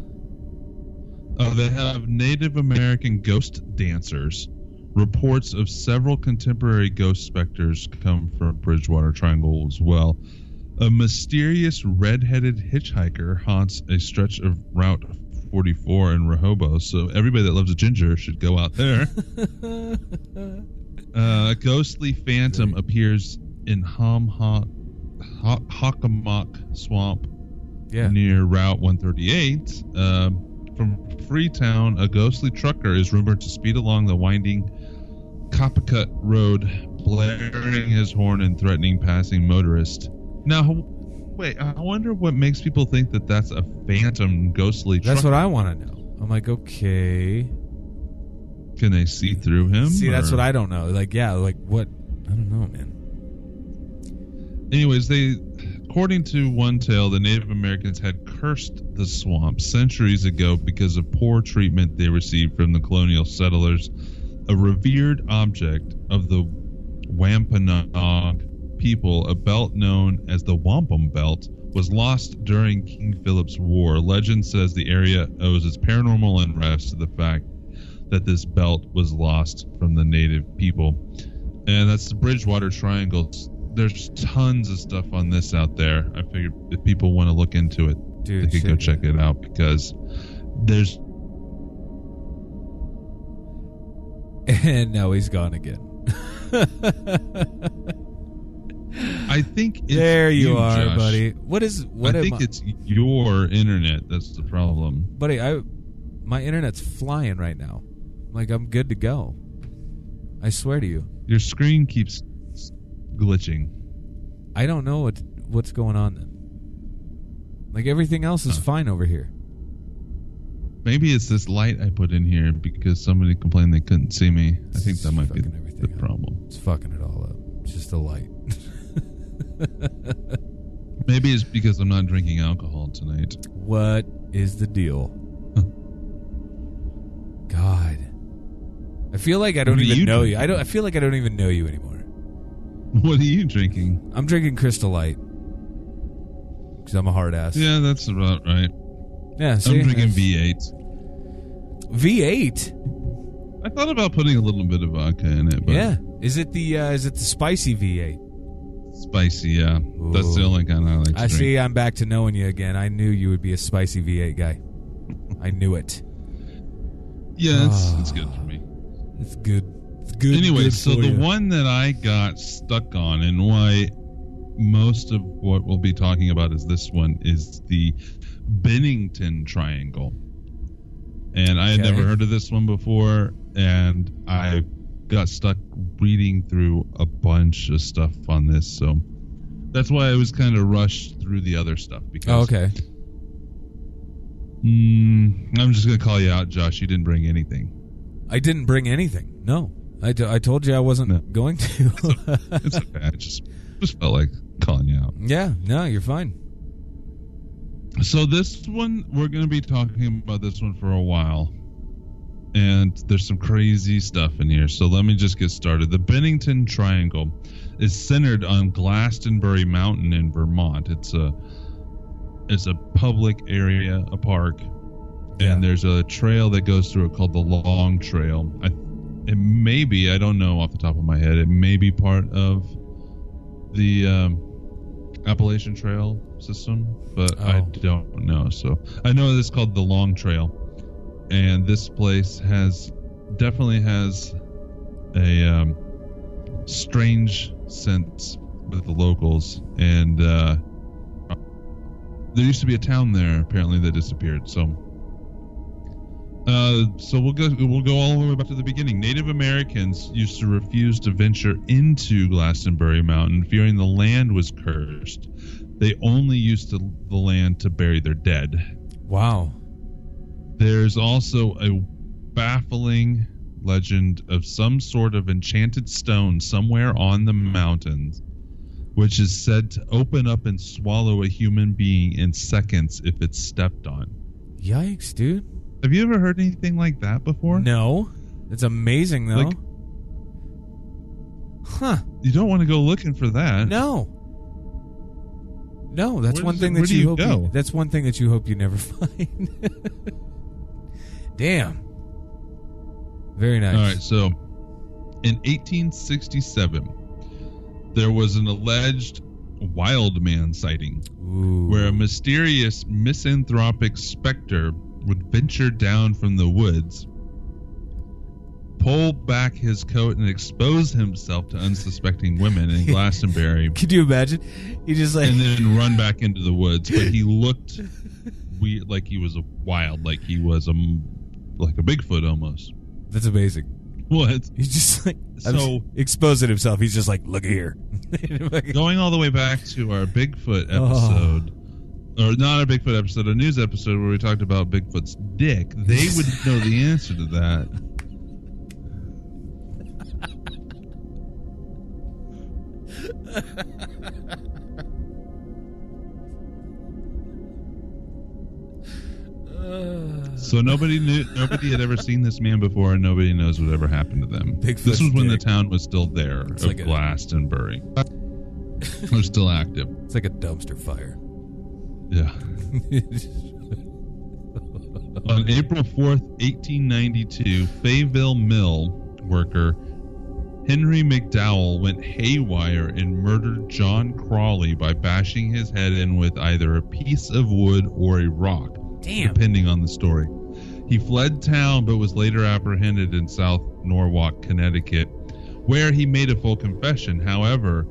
uh, they have Native American ghost dancers. Reports of several contemporary ghost specters come from Bridgewater Triangle as well. A mysterious red-headed hitchhiker haunts a stretch of Route 44 in Rehoboth, so everybody that loves a ginger should go out there. (laughs) uh, a ghostly phantom appears in Hom Ha Ha- Hockomock Swamp yeah. near Route 138. Um, from Freetown, a ghostly trucker is rumored to speed along the winding Copicut Road, blaring his horn and threatening passing motorists. Now, wait, I wonder what makes people think that that's a phantom ghostly That's trucker. what I want to know. I'm like, okay. Can they see through him? See, that's what I don't know. Like, yeah, like what? I don't know, man. Anyways, they, according to one tale, the Native Americans had cursed the swamp centuries ago because of poor treatment they received from the colonial settlers. A revered object of the Wampanoag people, a belt known as the Wampum Belt, was lost during King Philip's War. Legend says the area owes its paranormal unrest to the fact that this belt was lost from the native people. And that's the Bridgewater Triangle. There's tons of stuff on this out there. I figured if people want to look into it, Dude, they could go check it out because there's (laughs) And now he's gone again. (laughs) I think it's there you, are, Josh. buddy. What is what? I think it's your internet that's the problem. buddy. I my internet's flying right now. Like I'm good to go. I swear to you. Your screen keeps glitching. I don't know what what's going on then. Like everything else is Huh. fine over here. Maybe it's this light I put in here because somebody complained they couldn't see me. I think that might be the up. problem. It's fucking it all up. It's just a light. (laughs) (laughs) Maybe it's because I'm not drinking alcohol tonight. what is the deal? (laughs) God. I feel like I don't even you know you. I don't I feel like I don't even know you anymore. What are you drinking? I'm drinking Crystal Light. Cuz I'm a hard ass. Yeah, that's about right. Yeah, see? I'm drinking That's- V8. V8. I thought about putting a little bit of vodka in it, but Yeah. Is it the uh, is it the spicy V8? Spicy, yeah. That's the only kind I like I drink. see I'm back to knowing you again. I knew you would be a spicy V8 guy. I knew it. Yeah, it's, Ah. it's good for me. It's good. It's good. Anyway, good so the you. one that I got stuck on and why most of what we'll be talking about is this one is the Bennington Triangle. And I had Okay. never heard of this one before and I got stuck reading through a bunch of stuff on this, so that's why I was kind of rushed through the other stuff because Oh, okay. Mm, I'm just gonna call you out, Josh. You didn't bring anything. I didn't bring anything. No. I, told you I wasn't No. going to. It's okay. I just just felt like calling you out. yeah, no, you're fine. So this one, we're to be talking about this one for a while, and there's some crazy stuff in here. So let me just get started. The Bennington Triangle is centered on Glastonbury Mountain in Vermont. It's a it's a public area, a park, Yeah. and there's a trail that goes through it called the Long Trail. I, it may be, I don't know off the top of my head. It may be part of the um, Appalachian Trail system, but I Oh. don't know. So I know it's called the Long Trail, and this place has definitely has a um, strange sense with the locals, and uh, there used to be a town there apparently that disappeared. So. Uh, so we'll go. We'll go all the way back to the beginning. Native Americans used to refuse to venture into Glastonbury Mountain, fearing the land was cursed. They only used the, the land to bury their dead. Wow. There's also a baffling legend of some sort of enchanted stone somewhere on the mountains, which is said to open up and swallow a human being in seconds if it's stepped on. Yikes, dude. Have you ever heard anything like that before? No. It's amazing though. Like- huh. You don't want to go looking for that. No. No, that's Where one thing it- that you, you hope go? that's one thing that you hope you never (laughs) find. Damn. Very nice. All right, so in 1867, there was an alleged wild man sighting Ooh. where a mysterious misanthropic specter would venture down from the woods, pull back his coat, and expose himself to unsuspecting women in (laughs) Glastonbury, Could you imagine? He just like and then run back into the woods. But he looked weird, like he was a wild, like he was a like a Bigfoot almost. That's amazing. What? He's just like So- exposing himself. He's just like, look here. (laughs) going all the way back to our Bigfoot Oh. episode, or not a Bigfoot episode, a news episode where we talked about Bigfoot's dick, they would (laughs) know the answer to that. (laughs) So nobody knew, nobody had ever seen this man before, and nobody knows what ever happened to them. Bigfoot's this was when the town was still there, It's of like a- Glastonbury. was (laughs) still active. it's like a dumpster fire. Yeah. (laughs) On April 4th, 1892, Fayetteville Mill worker Henry McDowell went haywire and murdered John Crawley by bashing his head in with either a piece of wood or a rock, Damn. depending on the story. He fled town but was later apprehended in South Norwalk, Connecticut, where he made a full confession. However,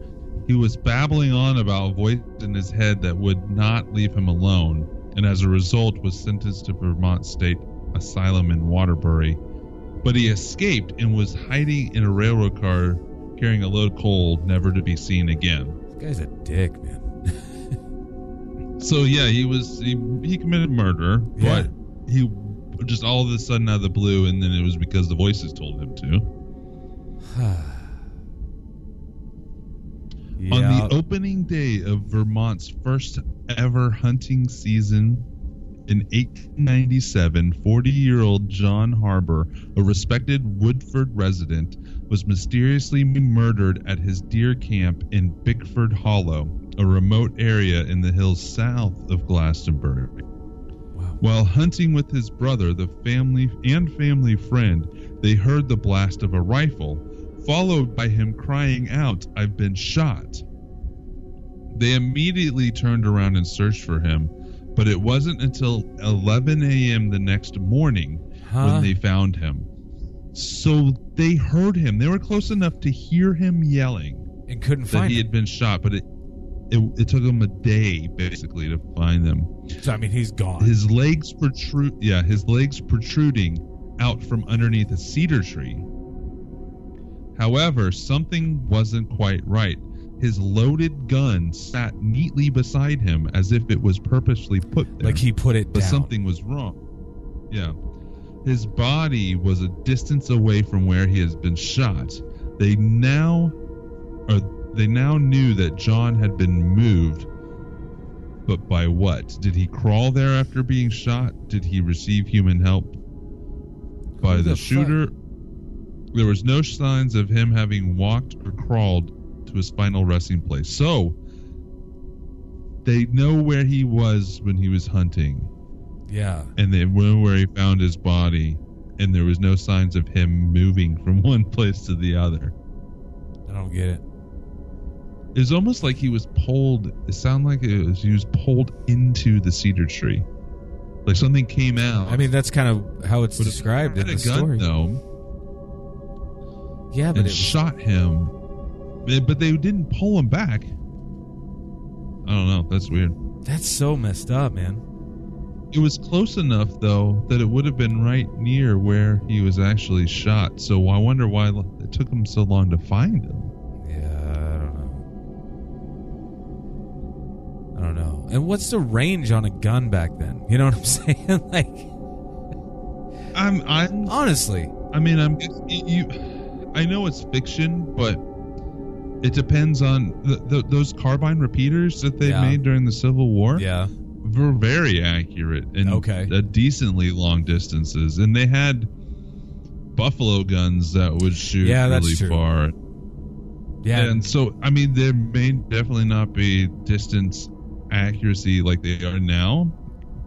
he was babbling on about a voice in his head that would not leave him alone, and as a result was sentenced to Vermont State Asylum in Waterbury. But he escaped and was hiding in a railroad car carrying a load of coal, never to be seen again. This guy's a dick, man. (laughs) So yeah, he was he, he committed murder, Yeah. but he just all of a sudden out of the blue, and then it was because the voices told him to. (sighs) On the opening day of Vermont's first ever hunting season in 1897, 40 year old John Harbour, a respected Woodford resident, was mysteriously murdered at his deer camp in Bickford Hollow, a remote area in the hills south of Glastonbury. While hunting with his brother, the family and family friend, they heard the blast of a rifle, followed by him crying out, I've been shot. They immediately turned around and searched for him, but it wasn't until 11 a.m. the next morning Huh? when they found him. So they heard him. They were close enough to hear him yelling and couldn't that find he him. had been shot, but it, it it took him a day basically to find them. So I mean, he's gone. His legs protrude. Yeah, his legs protruding out from underneath a cedar tree. However, something wasn't quite right. His loaded gun sat neatly beside him as if it was purposely put there. like he put it but down. something was wrong. Yeah. His body was a distance away from where he has been shot. They now or they now knew that John had been moved. But by what? Did he crawl there after being shot? Did he receive human help? By the, the shooter? There was no signs of him having walked or crawled to his final resting place. So they know where he was when he was hunting Yeah. and they know where he found his body, and there was no signs of him moving from (laughs) one place to the other. I don't get it. It was almost like he was pulled. It sounded like it was he was pulled into the cedar tree, like something came out. I mean, that's kind of how it's but described he in the a gun, story. though, Yeah, but it was, shot him, but but they didn't pull him back. I don't know. That's weird. that's so messed up, man. It was close enough though that it would have been right near where he was actually shot. So I wonder why it took him so long to find him. I don't know. And what's the range on a gun back then? You know what I'm (laughs) saying? like, I'm I'm honestly, I mean, I'm you. I know it's fiction, but it depends on the, the, those carbine repeaters that they Yeah. made during the Civil War. yeah. were very accurate and Okay. at decently long distances, and they had buffalo guns that would shoot Yeah, that's really true. far. Yeah, And so, I mean, there may definitely not be distance accuracy like they are now,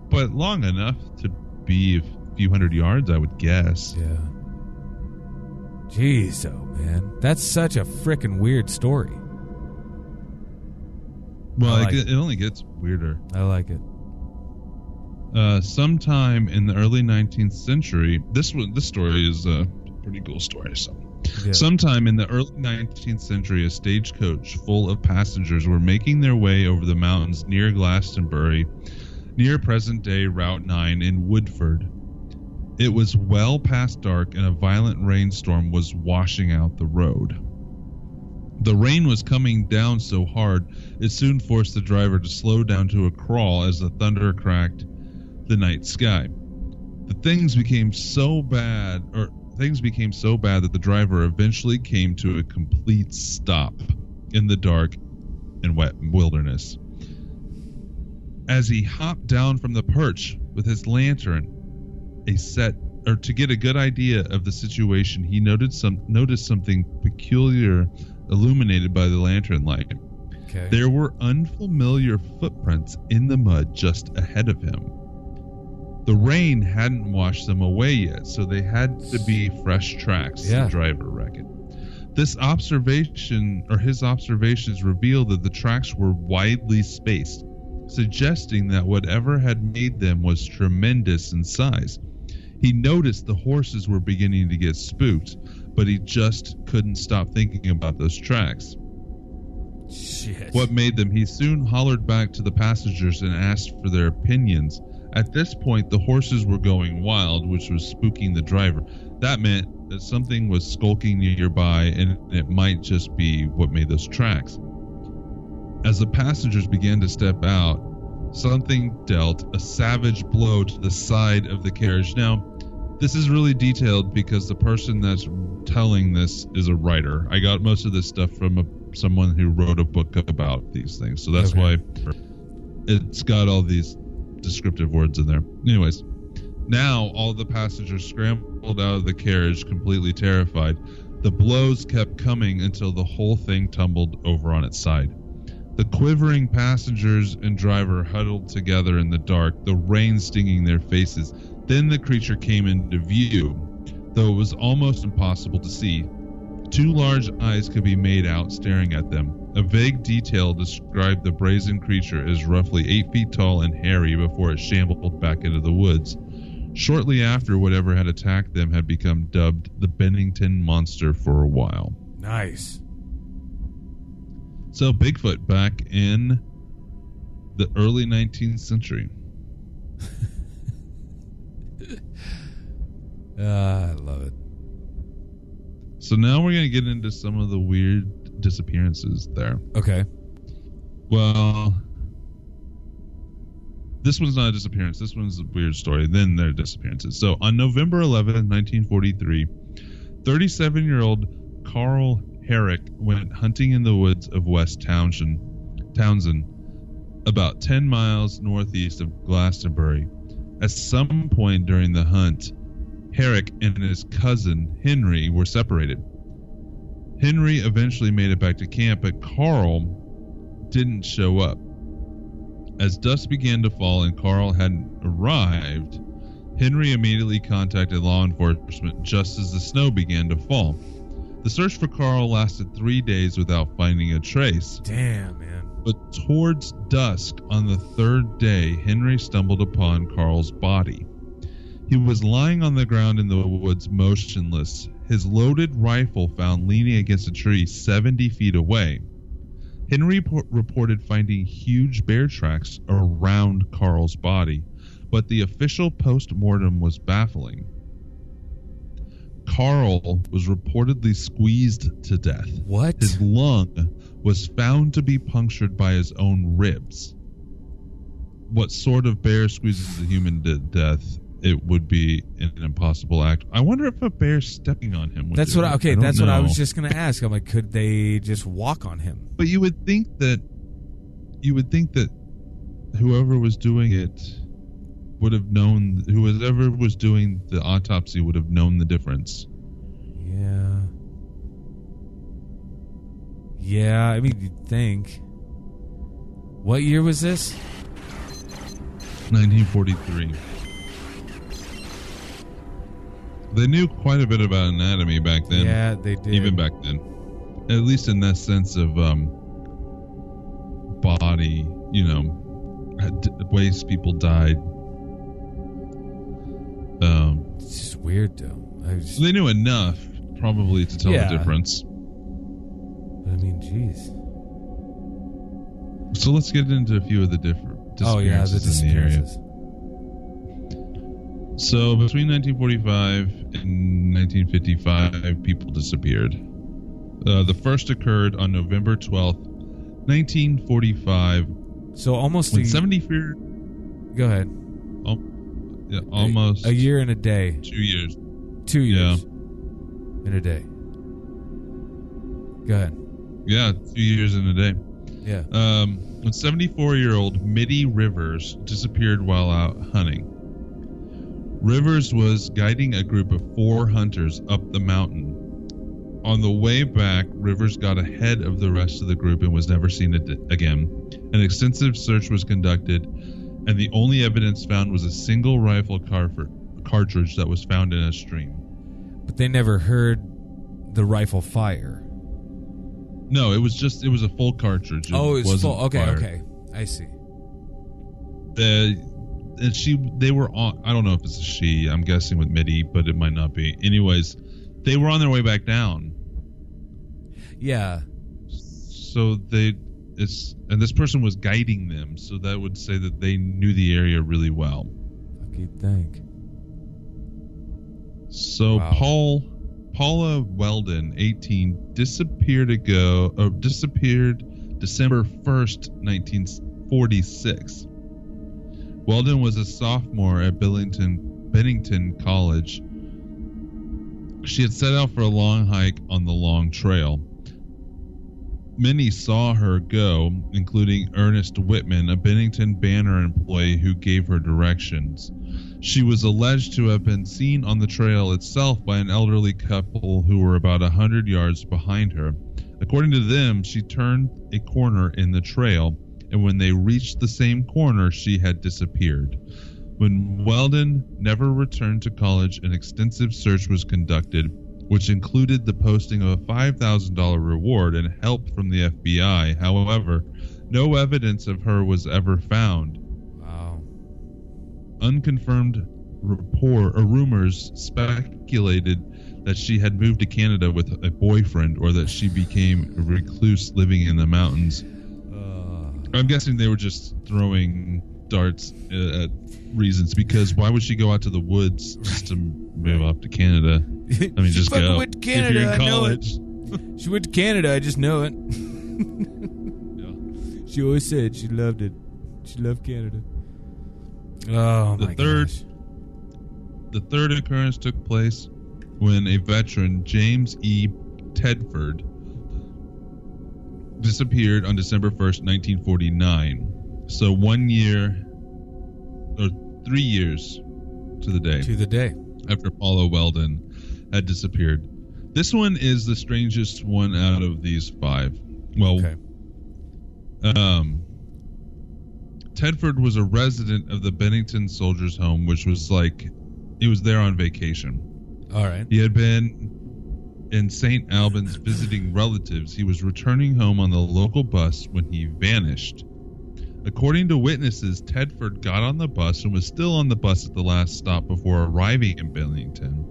but long enough to be a few hundred yards, I would guess. yeah. Jeez, oh man, that's such a freaking weird story. Well, like it, it only gets weirder. I like it. Uh, sometime in the early 19th century, this one, this story is a pretty cool story. So, Yeah. sometime in the early 19th century, a stagecoach full of passengers were making their way over the mountains near Glastonbury, near present-day Route 9 in Woodford. It was well past dark, and a violent rainstorm was washing out the road. The rain was coming down so hard, it soon forced the driver to slow down to a crawl as the thunder cracked the night sky. The things became so bad, or things became so bad that the driver eventually came to a complete stop in the dark and wet wilderness. As he hopped down from the perch with his lantern, a set or to get a good idea of the situation, he noted some noticed something peculiar illuminated by the lantern light. Okay. There were unfamiliar footprints in the mud just ahead of him. The rain hadn't washed them away yet, so they had to be fresh tracks, Yeah. the driver reckoned. This observation, or his observations, revealed that the tracks were widely spaced, suggesting that whatever had made them was tremendous in size. He noticed the horses were beginning to get spooked, but he just couldn't stop thinking about those tracks. Shit. What made them? He soon hollered back to the passengers and asked for their opinions. At this point, the horses were going wild, which was spooking the driver. That meant that something was skulking nearby, and it might just be what made those tracks. As the passengers began to step out, something dealt a savage blow to the side of the carriage. Now, this is really detailed because the person that's telling this is a writer. I got most of this stuff from a, someone who wrote a book about these things, so that's Okay. why it's got all these descriptive words in there. Anyways, now all the passengers scrambled out of the carriage, completely terrified. The blows kept coming until the whole thing tumbled over on its side. The quivering passengers and driver huddled together in the dark, the rain stinging their faces. Then the creature came into view, though it was almost impossible to see. Two large eyes could be made out staring at them. A vague detail described the brazen creature as roughly eight feet tall and hairy before it shambled back into the woods. Shortly after, whatever had attacked them had become dubbed the Bennington Monster for a while. Nice. So Bigfoot back in the early 19th century. Uh, (laughs) I love it. So now we're going to get into some of the weird disappearances there. Okay. Well, this one's not a disappearance. This one's a weird story. Then there are disappearances. So on November 11, 1943, 37 year old Carl Herrick went hunting in the woods of West Townshend, Townshend, about 10 miles northeast of Glastonbury. At some point during the hunt, Herrick and his cousin Henry were separated. Henry eventually made it back to camp, but Carl didn't show up. As dusk began to fall and Carl hadn't arrived, Henry immediately contacted law enforcement just as the snow began to fall. The search for Carl lasted three days without finding a trace. Damn, man. But towards dusk on the third day, Henry stumbled upon Carl's body. He was lying on the ground in the woods, motionless, his loaded rifle found leaning against a tree 70 feet away. Henry po- reported finding huge bear tracks around Carl's body, but the official post mortem was baffling. Carl was reportedly squeezed to death. What? His lung was found to be punctured by his own ribs. What sort of bear squeezes a human to death? It would be an impossible act. I wonder if a bear stepping on him. Would That's what. I, okay, don't that's what I was just gonna ask. I'm like, could they just walk on him? But you would think that you would think that whoever was doing it would have known. Whoever was doing the autopsy would have known the difference. Yeah. Yeah, I mean, you'd think. What year was this? 1943. They knew quite a bit about anatomy back then. yeah, they did. even back then at least in that sense of um body you know ways people died um It's just weird, though. I just, they knew enough probably to tell Yeah. the difference I mean, jeez. so let's get into a few of the different Oh yeah, the disappearances in the area. So between 1945 and 1955 people disappeared uh, the first occurred on november 12th 1945 So almost when a, 74 Go ahead. yeah, almost a, a year and a day. two years Two Yeah. years. In a day. Go ahead. Yeah, two years in a day. Yeah. Um, when 74 year old Middie Rivers disappeared while out hunting. Rivers was guiding a group of four hunters up the mountain. On the way back, Rivers got ahead of the rest of the group and was never seen again. An extensive search was conducted, and the only evidence found was a single rifle car- cartridge that was found in a stream. But they never heard the rifle fire. No, it was just it was a full cartridge. oh, it's wasn't full. Okay, fired. okay. I see. uh, and she they were on i don't know if it's a she i'm guessing with Middie but it might not be anyways they were on their way back down Yeah. so they it's and this person was guiding them so that would say that they knew the area really well Fuck you think. so Wow. paul paula weldon 18 disappeared ago or disappeared december 1st 1946 weldon was a sophomore at billington bennington college she had set out for a long hike on the long trail Many saw her go, including Ernest Whitman, a Bennington Banner employee who gave her directions. She was alleged to have been seen on the trail itself by an elderly couple who were about a hundred yards behind her. According to them, she turned a corner in the trail, and when they reached the same corner, she had disappeared. When Weldon never returned to college, an extensive search was conducted, which included the posting of a $5,000 reward and help from the FBI. However, no evidence of her was ever found. Wow. Unconfirmed report or rumors speculated that she had moved to Canada with a boyfriend or that she became a recluse living in the mountains. I'm guessing they were just throwing darts uh, at reasons because why would she go out to the woods just to move off to Canada? I mean, (laughs) She just go. went to if Canada, you're in I know it. college. (laughs) she went to Canada. I just know it. Yeah. (laughs) She always said she loved it. She loved Canada. Oh The my third- gosh. The third occurrence took place when a veteran, James E. Tedford, disappeared on December 1st, 1949. So one year, or three years to the day To the day. after Paula Weldon had disappeared. This one is the strangest one out of these five. Well, Okay. um, Tedford was a resident of the Bennington Soldiers Home, which was like he was there on vacation. All right. He had been in St. Albans visiting relatives. He was returning home on the local bus when he vanished. According to witnesses, Tedford got on the bus and was still on the bus at the last stop before arriving in Bennington.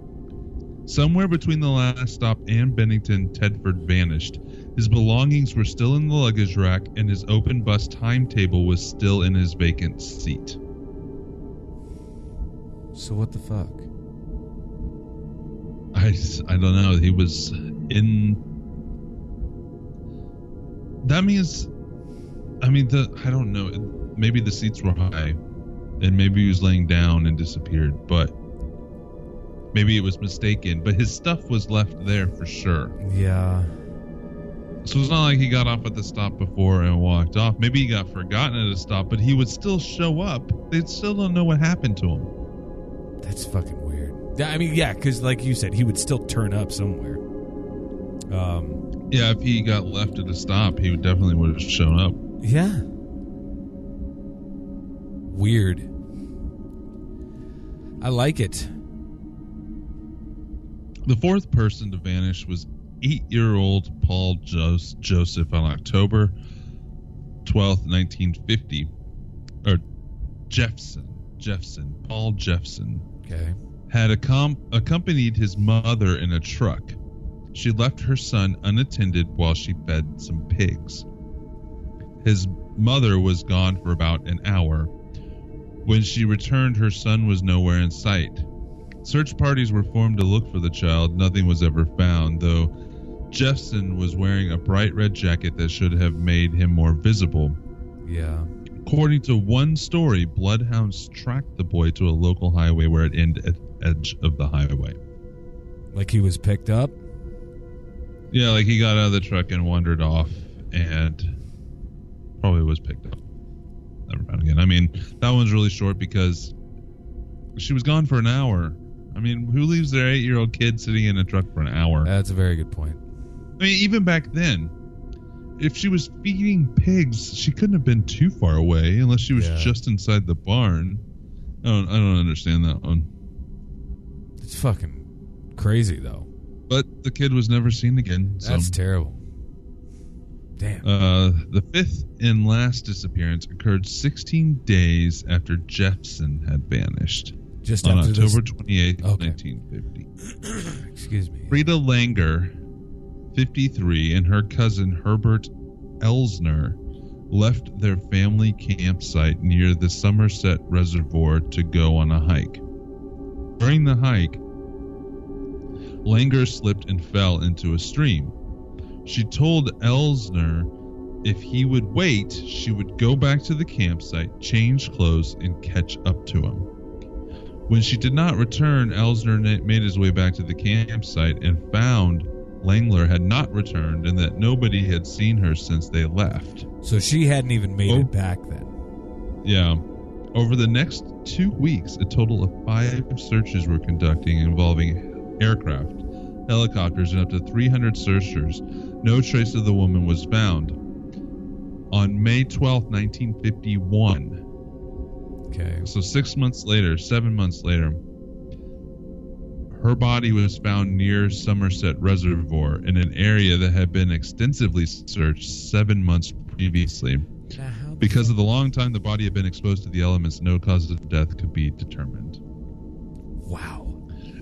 Somewhere between the last stop and Bennington, Tedford vanished. His belongings were still in the luggage rack, and his open bus timetable was still in his vacant seat. So what the fuck? I, I don't know. He was in. That means, I mean, the I don't know. Maybe the seats were high, and maybe he was laying down and disappeared. But maybe it was mistaken. But his stuff was left there for sure. Yeah. So it's not like he got off at the stop before and walked off. Maybe he got forgotten at a stop, but he would still show up. They still don't know what happened to him. That's fucking weird. Yeah, I mean, yeah, because like you said, he would still turn up somewhere. Um, Yeah, if he got left at a stop, he would definitely would have shown up. yeah. Weird. I like it. The fourth person to vanish was eight-year-old Paul Joseph on October twelfth, nineteen fifty, or Jepson. Jepson. Paul Jepson. Okay. Had accom- accompanied his mother in a truck. She left her son unattended while she fed some pigs. His mother was gone for about an hour. When she returned, her son was nowhere in sight. Search parties were formed to look for the child. Nothing was ever found, though Jepson was wearing a bright red jacket that should have made him more visible. Yeah. According to one story, bloodhounds tracked the boy to a local highway where it ended edge of the highway. Like he was picked up. Yeah, like he got out of the truck and wandered off and probably was picked up. Never found again. I mean, that one's really short because she was gone for an hour. I mean, who leaves their eight year old kid sitting in a truck for an hour? That's a very good point. I mean, even back then, if she was feeding pigs, she couldn't have been too far away unless she was Yeah. just inside the barn. I don't, I don't understand that one. It's fucking crazy though. But the kid was never seen again. So. That's terrible. Damn. Uh, the fifth and last disappearance occurred 16 days after Jepson had vanished Just on after this- October 28, Okay. 1950. (clears throat) Excuse me. Frieda Langer, 53, and her cousin Herbert Elsner left their family campsite near the Somerset Reservoir to go on a hike. During the hike, Langer slipped and fell into a stream. She told Elsner if he would wait, she would go back to the campsite, change clothes, and catch up to him. When she did not return, Elsner made his way back to the campsite and found Langler had not returned and that nobody had seen her since they left. So she hadn't even made Oh. it back then. Yeah. Over the next two weeks, a total of five searches were conducting involving aircraft, helicopters, and up to 300 searchers. No trace of the woman was found. On May 12, 1951, Okay. so six months later, seven months later, her body was found near Somerset Reservoir in an area that had been extensively searched seven months previously. Because of the long time the body had been exposed to the elements, no cause of death could be determined. Wow.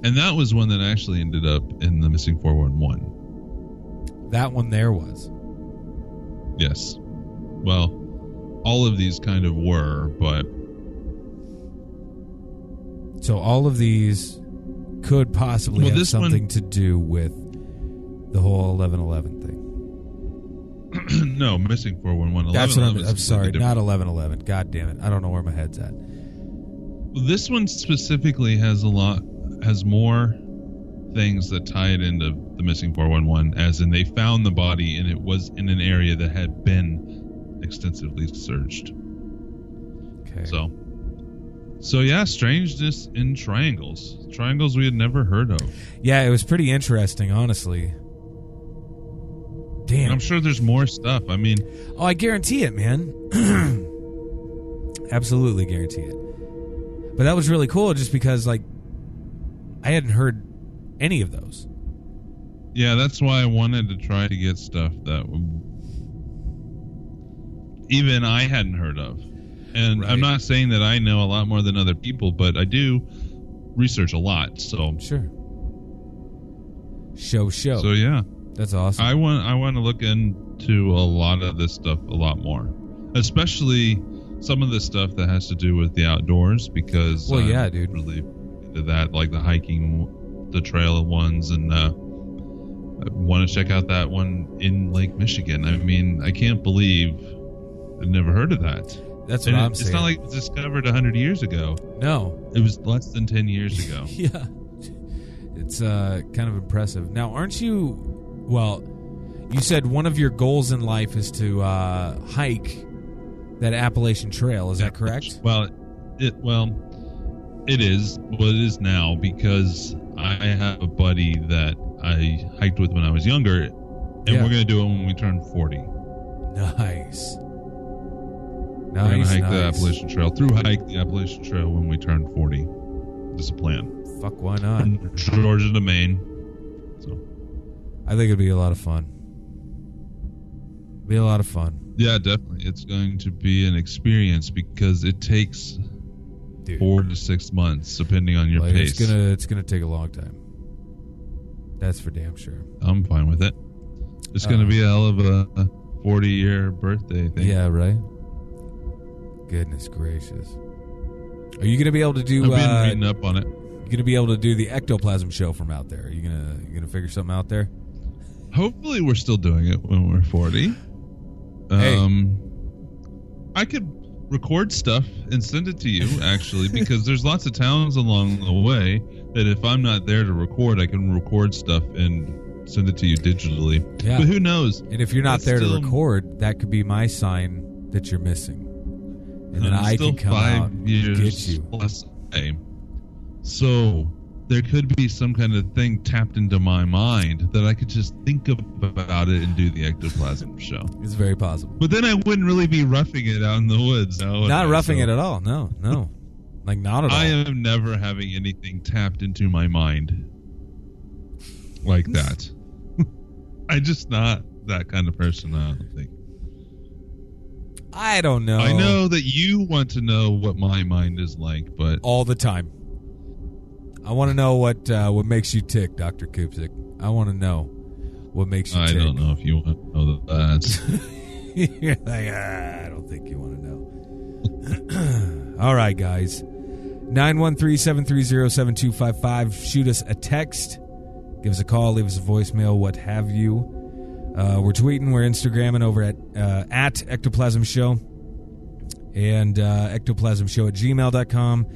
And that was one that actually ended up in the missing 411. That one there was. Yes. Well, all of these kind of were, but So all of these could possibly Well, have this one- something to do with the whole 1111 thing. (clears throat) no, missing 411. That's what I'm. I'm sorry, not 1111. God damn it! I don't know where my head's at. Well, This one specifically has a lot, has more things that tie it into the missing 411, as in they found the body and it was in an area that had been extensively searched. Okay. So, so yeah, strangeness in triangles, triangles we had never heard of. yeah, it was pretty interesting, honestly. Damn. I'm sure there's more stuff. I mean, Oh, I guarantee it, man. (clears throat) Absolutely guarantee it. But that was really cool just because like I hadn't heard any of those. Yeah, that's why I wanted to try to get stuff that even I hadn't heard of. And Right. I'm not saying that I know a lot more than other people, but I do research a lot. So, Sure. Show show. so yeah, That's awesome. I want I want to look into a lot of this stuff a lot more, especially some of the stuff that has to do with the outdoors because Well, I'm yeah, dude. really into that, like the hiking, the trail ones, and uh, I want to check out that one in Lake Michigan. I mean, I can't believe I've never heard of that. That's And what it- I'm it's saying. not like it was discovered hundred years ago. no. It was less than ten years ago. (laughs) yeah. It's uh, kind of impressive. Now, aren't you? Well, you said one of your goals in life is to uh, hike that Appalachian Trail. Is that correct? Well, it well, it is. Well, it is now because I have a buddy that I hiked with when I was younger, and Yeah. we're gonna do it when we turn forty. Nice. we're gonna Nice. hike the. Appalachian Trail through hike the Appalachian Trail when we turn forty. That's a plan. Fuck, why not? From Georgia to Maine. I think it'd be a lot of fun. Be a lot of fun, yeah, definitely, it's going to be an experience because it takes dude. four to six months, depending on your Like, pace. it's gonna it's gonna take a long time. That's for damn sure. I'm fine with it. It's going Uh, to be a hell of a, a 40 year birthday thing. Yeah, right. Goodness gracious. Are you gonna be able to do? I've been uh, reading up on it. You gonna be able to do the ectoplasm show from out there? Are you gonna you gonna figure something out there? Hopefully, we're still doing it when we're 40. Hey. Um, I could record stuff and send it to you, actually, (laughs) because there's lots of towns along the way that if I'm not there to record, I can record stuff and send it to you digitally. Yeah. But who knows? And if you're not That's there still- to record, that could be my sign that you're missing, and then I still can come out and get you. plus. So there could be some kind of thing tapped into my mind that I could just think about it and do the ectoplasm show. It's very possible. But then I wouldn't really be roughing it out in the woods. No, Not roughing so it at all. No, no, like not at all. I am never having anything tapped into my mind like that. (laughs) I'm just not that kind of person. I don't think. I don't know. I know that you want to know what my mind is like, but all the time. I want to know what uh, what makes you tick, Doctor Kupsik. I want to know what makes you tick. I tick. don't know if you want to know that. (laughs) You're like, ah, I don't think you want to know. (clears throat) All right, guys. 913-730-7255. Shoot us a text. Give us a call. Leave us a voicemail. What have you. Uh, we're tweeting. We're Instagramming over at uh, at Ectoplasm Show. And uh, Ectoplasm Show at gmail.com.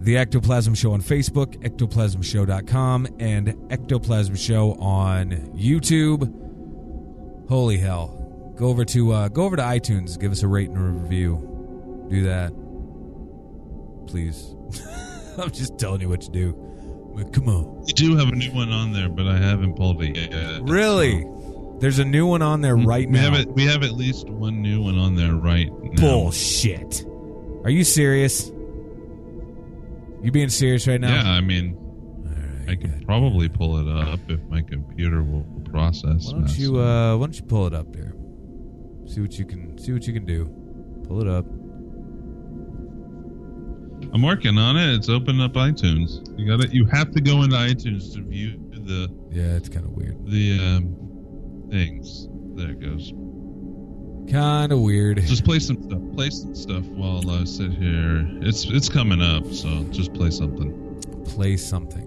The Ectoplasm Show on Facebook. Ectoplasmshow.com. And Ectoplasm Show on YouTube. Holy hell! Go over to uh, go over to iTunes. Give us a rate and a review. Do that, please. (laughs) I'm just telling you what to do. But come on. we do have a new one on there, but I haven't pulled it yet. Really? There's a new one on there right we now. have it. We have at least one new one on there right now. Bullshit. Are you serious? You being serious right now? Yeah, I mean, right, I could good. probably pull it up if my computer will process. Why don't you uh, Why don't you pull it up there? See what you can see what you can do. Pull it up. I'm working on it. It's open up iTunes. You got it. You have to go into iTunes to view the Yeah, it's kind of weird. the um, things. There it goes. Kind of weird. Just play some stuff. Play some stuff while I sit here. It's it's coming up, so just play something. play something.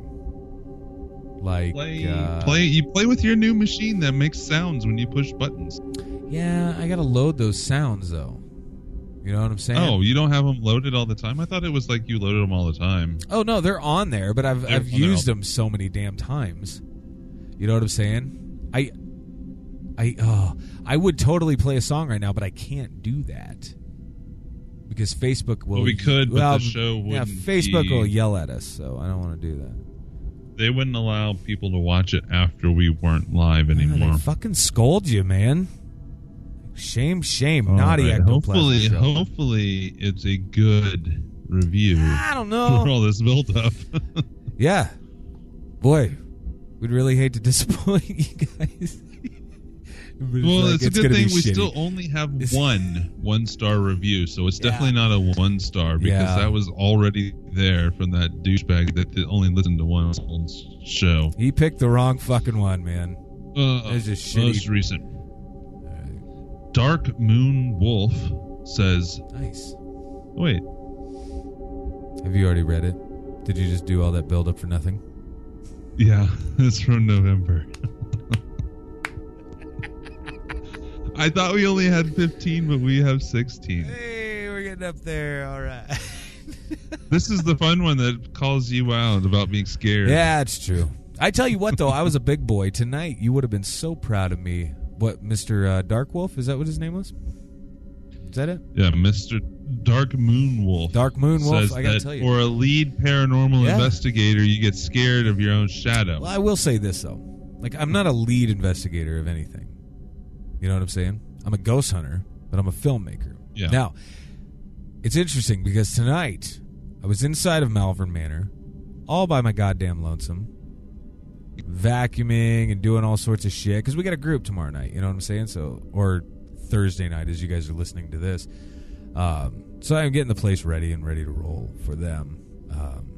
Like Play, uh, play. You play with your new machine that makes sounds when you push buttons. Yeah, I gotta load those sounds though. You know what I'm saying? Oh, you don't have them loaded all the time. I thought it was like you loaded them all the time. Oh no, they're on there, but I've They're I've used them so many damn times. You know what I'm saying? I I oh I would totally play a song right now, but I can't do that because Facebook will. Well, we could, but well, the show wouldn't Yeah, Facebook be- will yell at us, so I don't want to do that. They wouldn't allow people to watch it after we weren't live anymore. fucking scold you, man. Shame, shame, All naughty right. Hopefully, hopefully it's a good review I don't for know. all this build up. (laughs) Yeah. Boy, We'd really hate to disappoint (laughs) you guys. It's Well, like, it's a good thing we shitty. still only have It's- one one star review, so it's Yeah. definitely not a one star because Yeah. that was already there from that douchebag that only listened to one show. He picked the wrong fucking one, man. Uh, It's just shitty. most recent. Dark Moon Wolf says, Nice. "Wait, Have you already read it? Did you just do all that build up for nothing? yeah, (laughs) it's from November." I thought we only had 15, but we have 16. Hey, we're getting up there. All right. (laughs) This is the fun one that calls you out about being scared. yeah, it's true. I tell you what, though, I was a big boy tonight. You would have been so proud of me. What, Mister uh, Dark Wolf? Is that what his name was? Is that it? Yeah, Mr. Dark Moon Wolf. Dark Moon Wolf. says I gotta tell you. For a lead paranormal Yeah. investigator, you get scared of your own shadow. Well, I will say this though, like I'm not a lead investigator of anything. You know what I'm saying? I'm a ghost hunter, but I'm a filmmaker. Yeah. Now, it's interesting because tonight I was inside of Malvern Manor, all by my goddamn lonesome, vacuuming and doing all sorts of shit because we got a group tomorrow night. You know what I'm saying? So or Thursday night as you guys are listening to this. Um, so I'm getting the place ready and ready to roll for them. Um,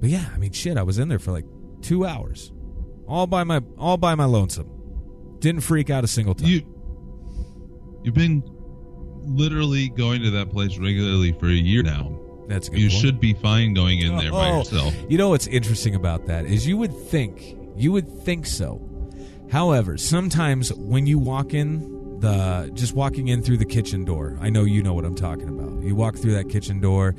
but yeah, I mean, shit, I was in there for like two hours, all by my all by my lonesome. Didn't freak out a single time. You, you've been literally going to that place regularly for a year now. That's good. You point. should be fine going in uh, there by Oh, yourself. You know what's interesting about that is you would think you would think so. However, sometimes when you walk in the just walking in through the kitchen door, I know you know what I'm talking about. You walk through that kitchen door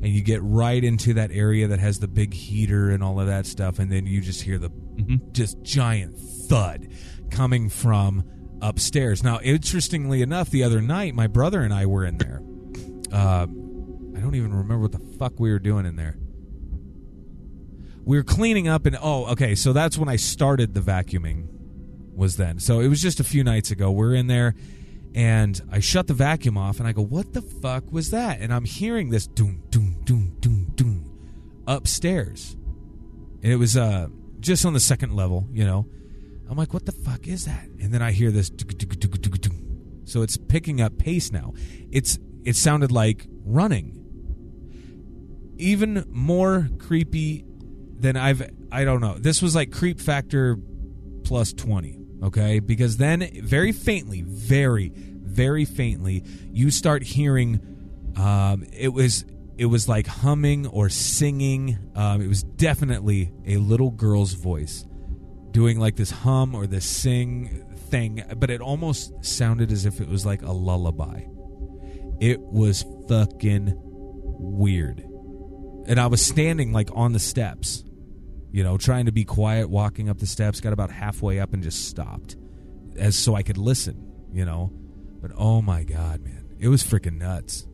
and you get right into that area that has the big heater and all of that stuff and then you just hear the mm-hmm. just giant thud coming from upstairs. Now, interestingly enough, the other night my brother and I were in there. Uh, I don't even remember what the fuck we were doing in there. We were cleaning up, and oh, okay, so that's when I started the vacuuming. Was then, so it was just a few nights ago. We're in there, and I shut the vacuum off, and I go, "What the fuck was that?" And I'm hearing this doom, doom, doom, doom, doom upstairs, and it was uh just on the second level, you know. I'm like, "What the fuck is that?" And then I hear this. So it's picking up pace now. It's it sounded like running even more creepy than I've I don't know. This was like creep factor plus 20, okay? Because then very faintly, very very faintly, you start hearing um it was it was like humming or singing. Um, it was definitely a little girl's voice doing like this hum or this sing thing, but it almost sounded as if it was like a lullaby. It was fucking weird. And I was standing like on the steps, you know, trying to be quiet, walking up the steps, got about halfway up and just stopped as so I could listen, you know. But oh my god, man. It was freaking nuts.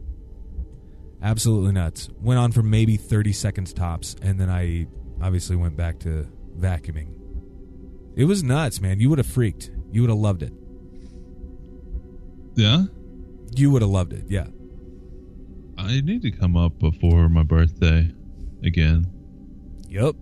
Absolutely nuts. Went on for maybe 30 seconds tops and then I obviously went back to vacuuming. It was nuts, man. You would have freaked. You would have loved it. Yeah? You would have loved it. Yeah. I need to come up before my birthday again. Yep.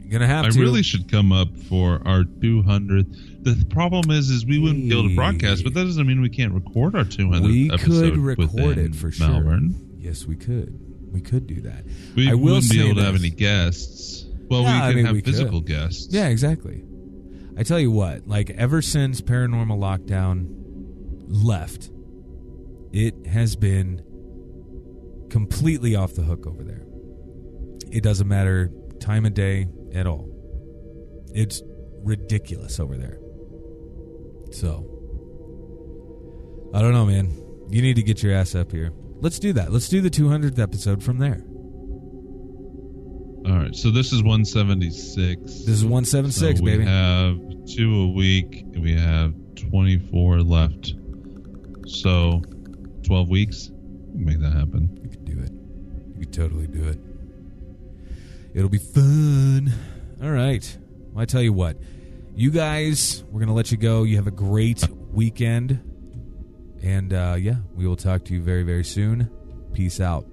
You're gonna have I to. really should come up for our 200th. The problem is, is we wouldn't be able to broadcast, but that doesn't mean we can't record our 200th we episode could record within it for sure. Malvern. Yes, we could. We could do that. We I will wouldn't be able to have this. any guests. Well, Yeah, I we can mean, have we could. physical guests. Yeah, exactly. I tell you what, like ever since paranormal lockdown left, it has been completely off the hook over there. It doesn't matter time of day at all. It's ridiculous over there. So, I don't know, man. You need to get your ass up here. Let's do that. Let's do the 200th episode from there. All right. So this is 176. This is 176, so we baby. have two a week. We have 24 left. So 12 weeks. Make that happen. You could do it. You could totally do it. It'll be fun. All right. Well, I tell you what, you guys, we're gonna let you go. You have a great weekend, and uh, yeah, we will talk to you very, very soon. Peace out.